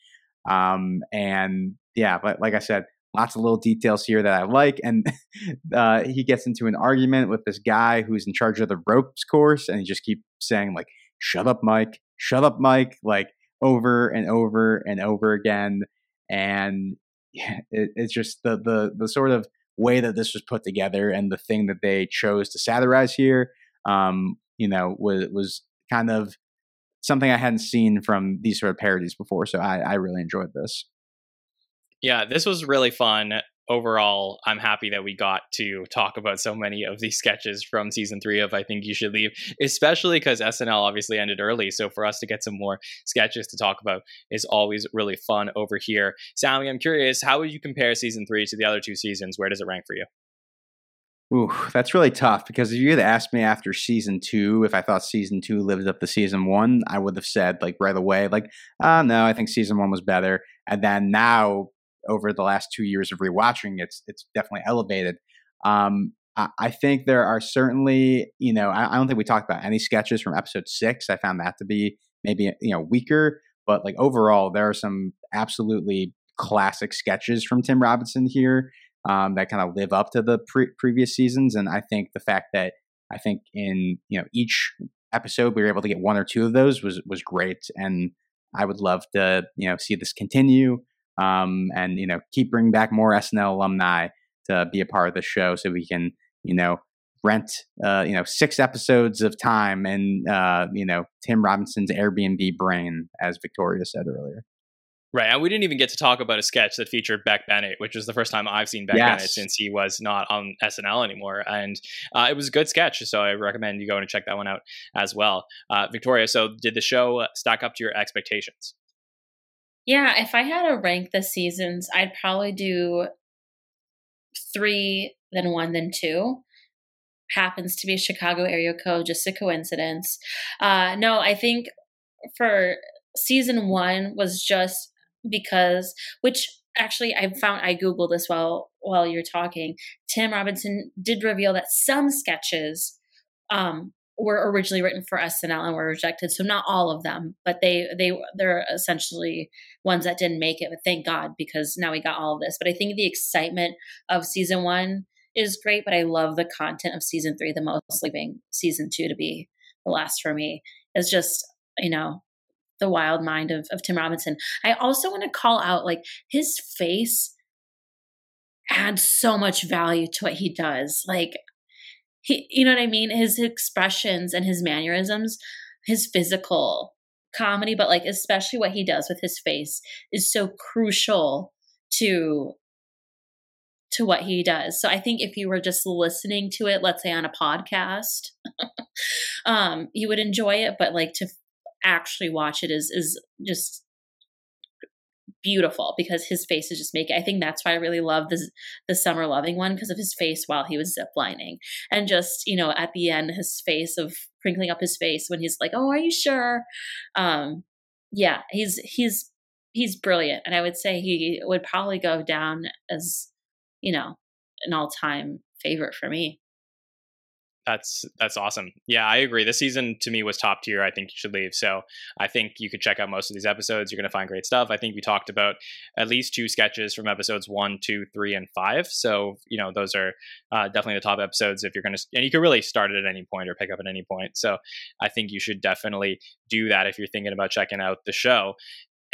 um, and yeah, but like I said, lots of little details here that I like. And [LAUGHS] uh, he gets into an argument with this guy who's in charge of the ropes course, and he just keeps saying like, "Shut up, Mike! Shut up, Mike!" like over and over and over again. And [LAUGHS] it, it's just the the the sort of way that this was put together and the thing that they chose to satirize here, um, you know, was was kind of something I hadn't seen from these sort of parodies before. So I, I really enjoyed this. Yeah, this was really fun overall, I'm happy that we got to talk about so many of these [LAUGHS] sketches from season three of I Think You Should Leave, especially because SNL obviously ended early. So for us to get some more sketches to talk about is always really fun over here. Sammy, I'm curious, how would you compare season three to the other two seasons? Where does it rank for you? Ooh, that's really tough because if you had asked me after season two if I thought season two lived up to season one, I would have said like right away, like, uh no, I think season one was better. And then now over the last two years of rewatching, it's it's definitely elevated. Um, I, I, think there are certainly, you know, I, I, don't think we talked about any sketches from episode six. I found that to be maybe you know weaker, but like overall, there are some absolutely classic sketches from Tim Robinson here um, that kind of live up to the pre- previous seasons. And I think the fact that I think in you know each episode we were able to get one or two of those was was great, and I would love to you know see this continue um, and you know keep bringing back more SNL alumni to be a part of the show, so we can you know rent uh, you know six episodes of time and uh, you know Tim Robinson's Airbnb brain, as Victoria said earlier. Right, and we didn't even get to talk about a sketch that featured Beck Bennett, which was the first time I've seen Beck yes. Bennett since he was not on SNL anymore, and uh, it was a good sketch. So I recommend you go and check that one out as well. Uh, Victoria, so did the show stack up to your expectations? Yeah, if I had to rank the seasons, I'd probably do three, then one, then two. Happens to be Chicago area code, just a coincidence. Uh, no, I think for season one was just because, which actually I found I googled this while while you're talking. Tim Robinson did reveal that some sketches um, were originally written for SNL and were rejected. So not all of them, but they they they're essentially ones that didn't make it. But thank God because now we got all of this. But I think the excitement of season one is great, but I love the content of season three the most, leaving season two to be the last for me. Is just you know the wild mind of, of Tim Robinson. I also want to call out like his face adds so much value to what he does. Like he you know what I mean? His expressions and his mannerisms, his physical comedy, but like especially what he does with his face is so crucial to to what he does. So I think if you were just listening to it, let's say on a podcast, [LAUGHS] um, you would enjoy it, but like to actually watch it is is just beautiful because his face is just making. I think that's why I really love the the summer loving one because of his face while he was ziplining, and just you know at the end his face of crinkling up his face when he's like, "Oh, are you sure?" Um, yeah, he's he's he's brilliant, and I would say he would probably go down as you know an all time favorite for me that's that's awesome. Yeah, I agree. This season to me was top tier. I think you should leave. So I think you could check out most of these episodes. You're going to find great stuff. I think we talked about at least two sketches from episodes one, two, three, and five. So you know those are uh, definitely the top episodes if you're going to. And you can really start it at any point or pick up at any point. So I think you should definitely do that if you're thinking about checking out the show.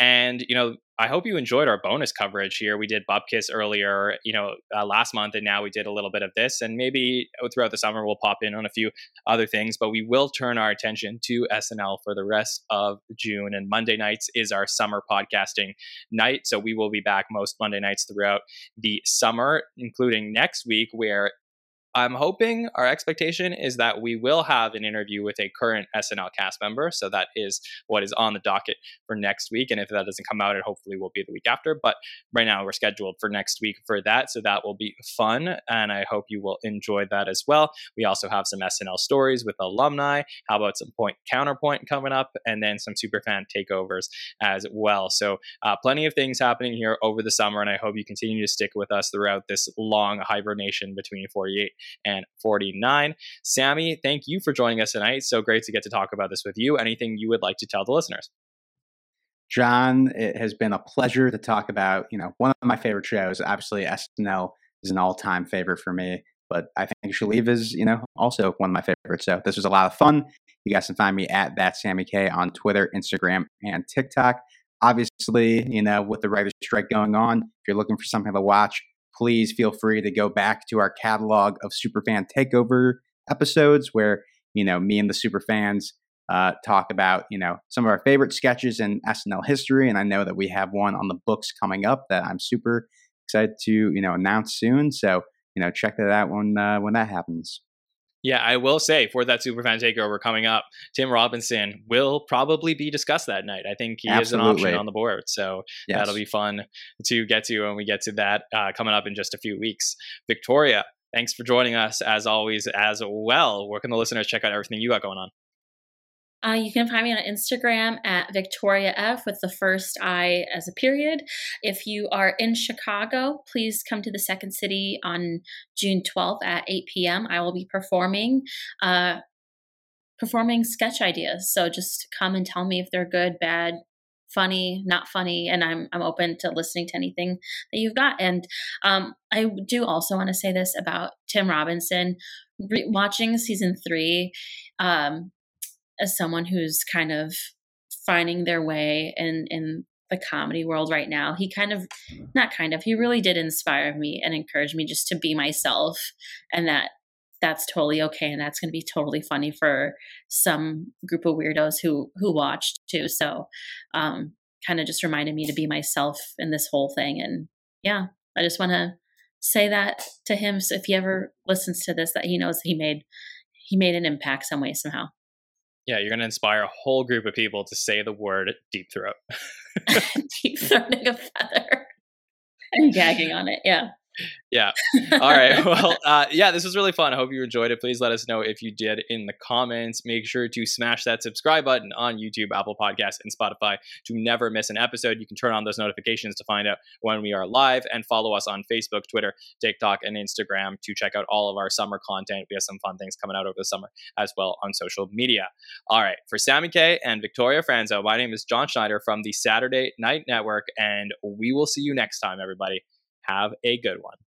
And you know, I hope you enjoyed our bonus coverage here. We did Bupkis earlier, you know, uh, last month, and now we did a little bit of this. And maybe throughout the summer we'll pop in on a few other things, but we will turn our attention to SNL for the rest of June. And Monday nights is our summer podcasting night, so we will be back most Monday nights throughout the summer, including next week, where I'm hoping our expectation is that we will have an interview with a current SNL cast member. So that is what is on the docket for next week. And if that doesn't come out, it hopefully will be the week after. But right now we're scheduled for next week for that. So that will be fun. And I hope you will enjoy that as well. We also have some SNL stories with alumni. How about some point counterpoint coming up? And then some super fan takeovers as well. So uh, plenty of things happening here over the summer. And I hope you continue to stick with us throughout this long hibernation between 48 and 49. Sammy, thank you for joining us tonight. So great to get to talk about this with you. Anything you would like to tell the listeners? Jon, it has been a pleasure to talk about, you know, one of my favorite shows. Obviously, SNL is an all-time favorite for me, but I think Shalev is, you know, also one of my favorites. So this was a lot of fun. You guys can find me at that Sammy Kay on Twitter, Instagram, and TikTok. Obviously, you know, with the writer's strike going on, if you're looking for something to watch, please feel free to go back to our catalog of Superfan Takeover episodes where, you know, me and the Superfans uh, talk about, you know, some of our favorite sketches in SNL history. And I know that we have one on the books coming up that I'm super excited to, you know, announce soon. So, you know, check that out when, uh, when that happens. Yeah, I will say for that superfan takeover coming up, Tim Robinson will probably be discussed that night. I think he Absolutely. is an option on the board, so yes. that'll be fun to get to when we get to that uh, coming up in just a few weeks. Victoria, thanks for joining us as always as well. Where can the listeners check out everything you got going on? Uh, you can find me on Instagram at Victoria F with the first I as a period. If you are in Chicago, please come to the Second City on June 12th at 8 p.m. I will be performing. Uh, performing sketch ideas so just come and tell me if they're good bad funny, not funny, and I'm I'm open to listening to anything that you've got. And um, I do also want to say this about Tim Robinson. Re- watching season three, um, as someone who's kind of finding their way in in the comedy world right now he kind of not kind of he really did inspire me and encourage me just to be myself and that that's totally okay and that's going to be totally funny for some group of weirdos who who watched too. So um kind of just reminded me to be myself in this whole thing and yeah i just want to say that to him. So if he ever listens to this that he knows he made he made an impact some way somehow yeah, you're going to inspire a whole group of people to say the word deep throat. [LAUGHS] deep throating a feather and gagging on it. Yeah yeah. [LAUGHS] All right. [LAUGHS] Well, uh, yeah, this was really fun. I hope you enjoyed it. Please let us know if you did in the comments. Make sure to smash that subscribe button on YouTube, Apple Podcasts, and Spotify to never miss an episode. You can turn on those notifications to find out when we are live and follow us on Facebook, Twitter, TikTok, and Instagram to check out all of our summer content. We have some fun things coming out over the summer as well on social media. All right. For Sammy Kay and Victoria Franso, my name is Jon Schneider from the Saturday Night Network, and we will see you next time, everybody. Have a good one.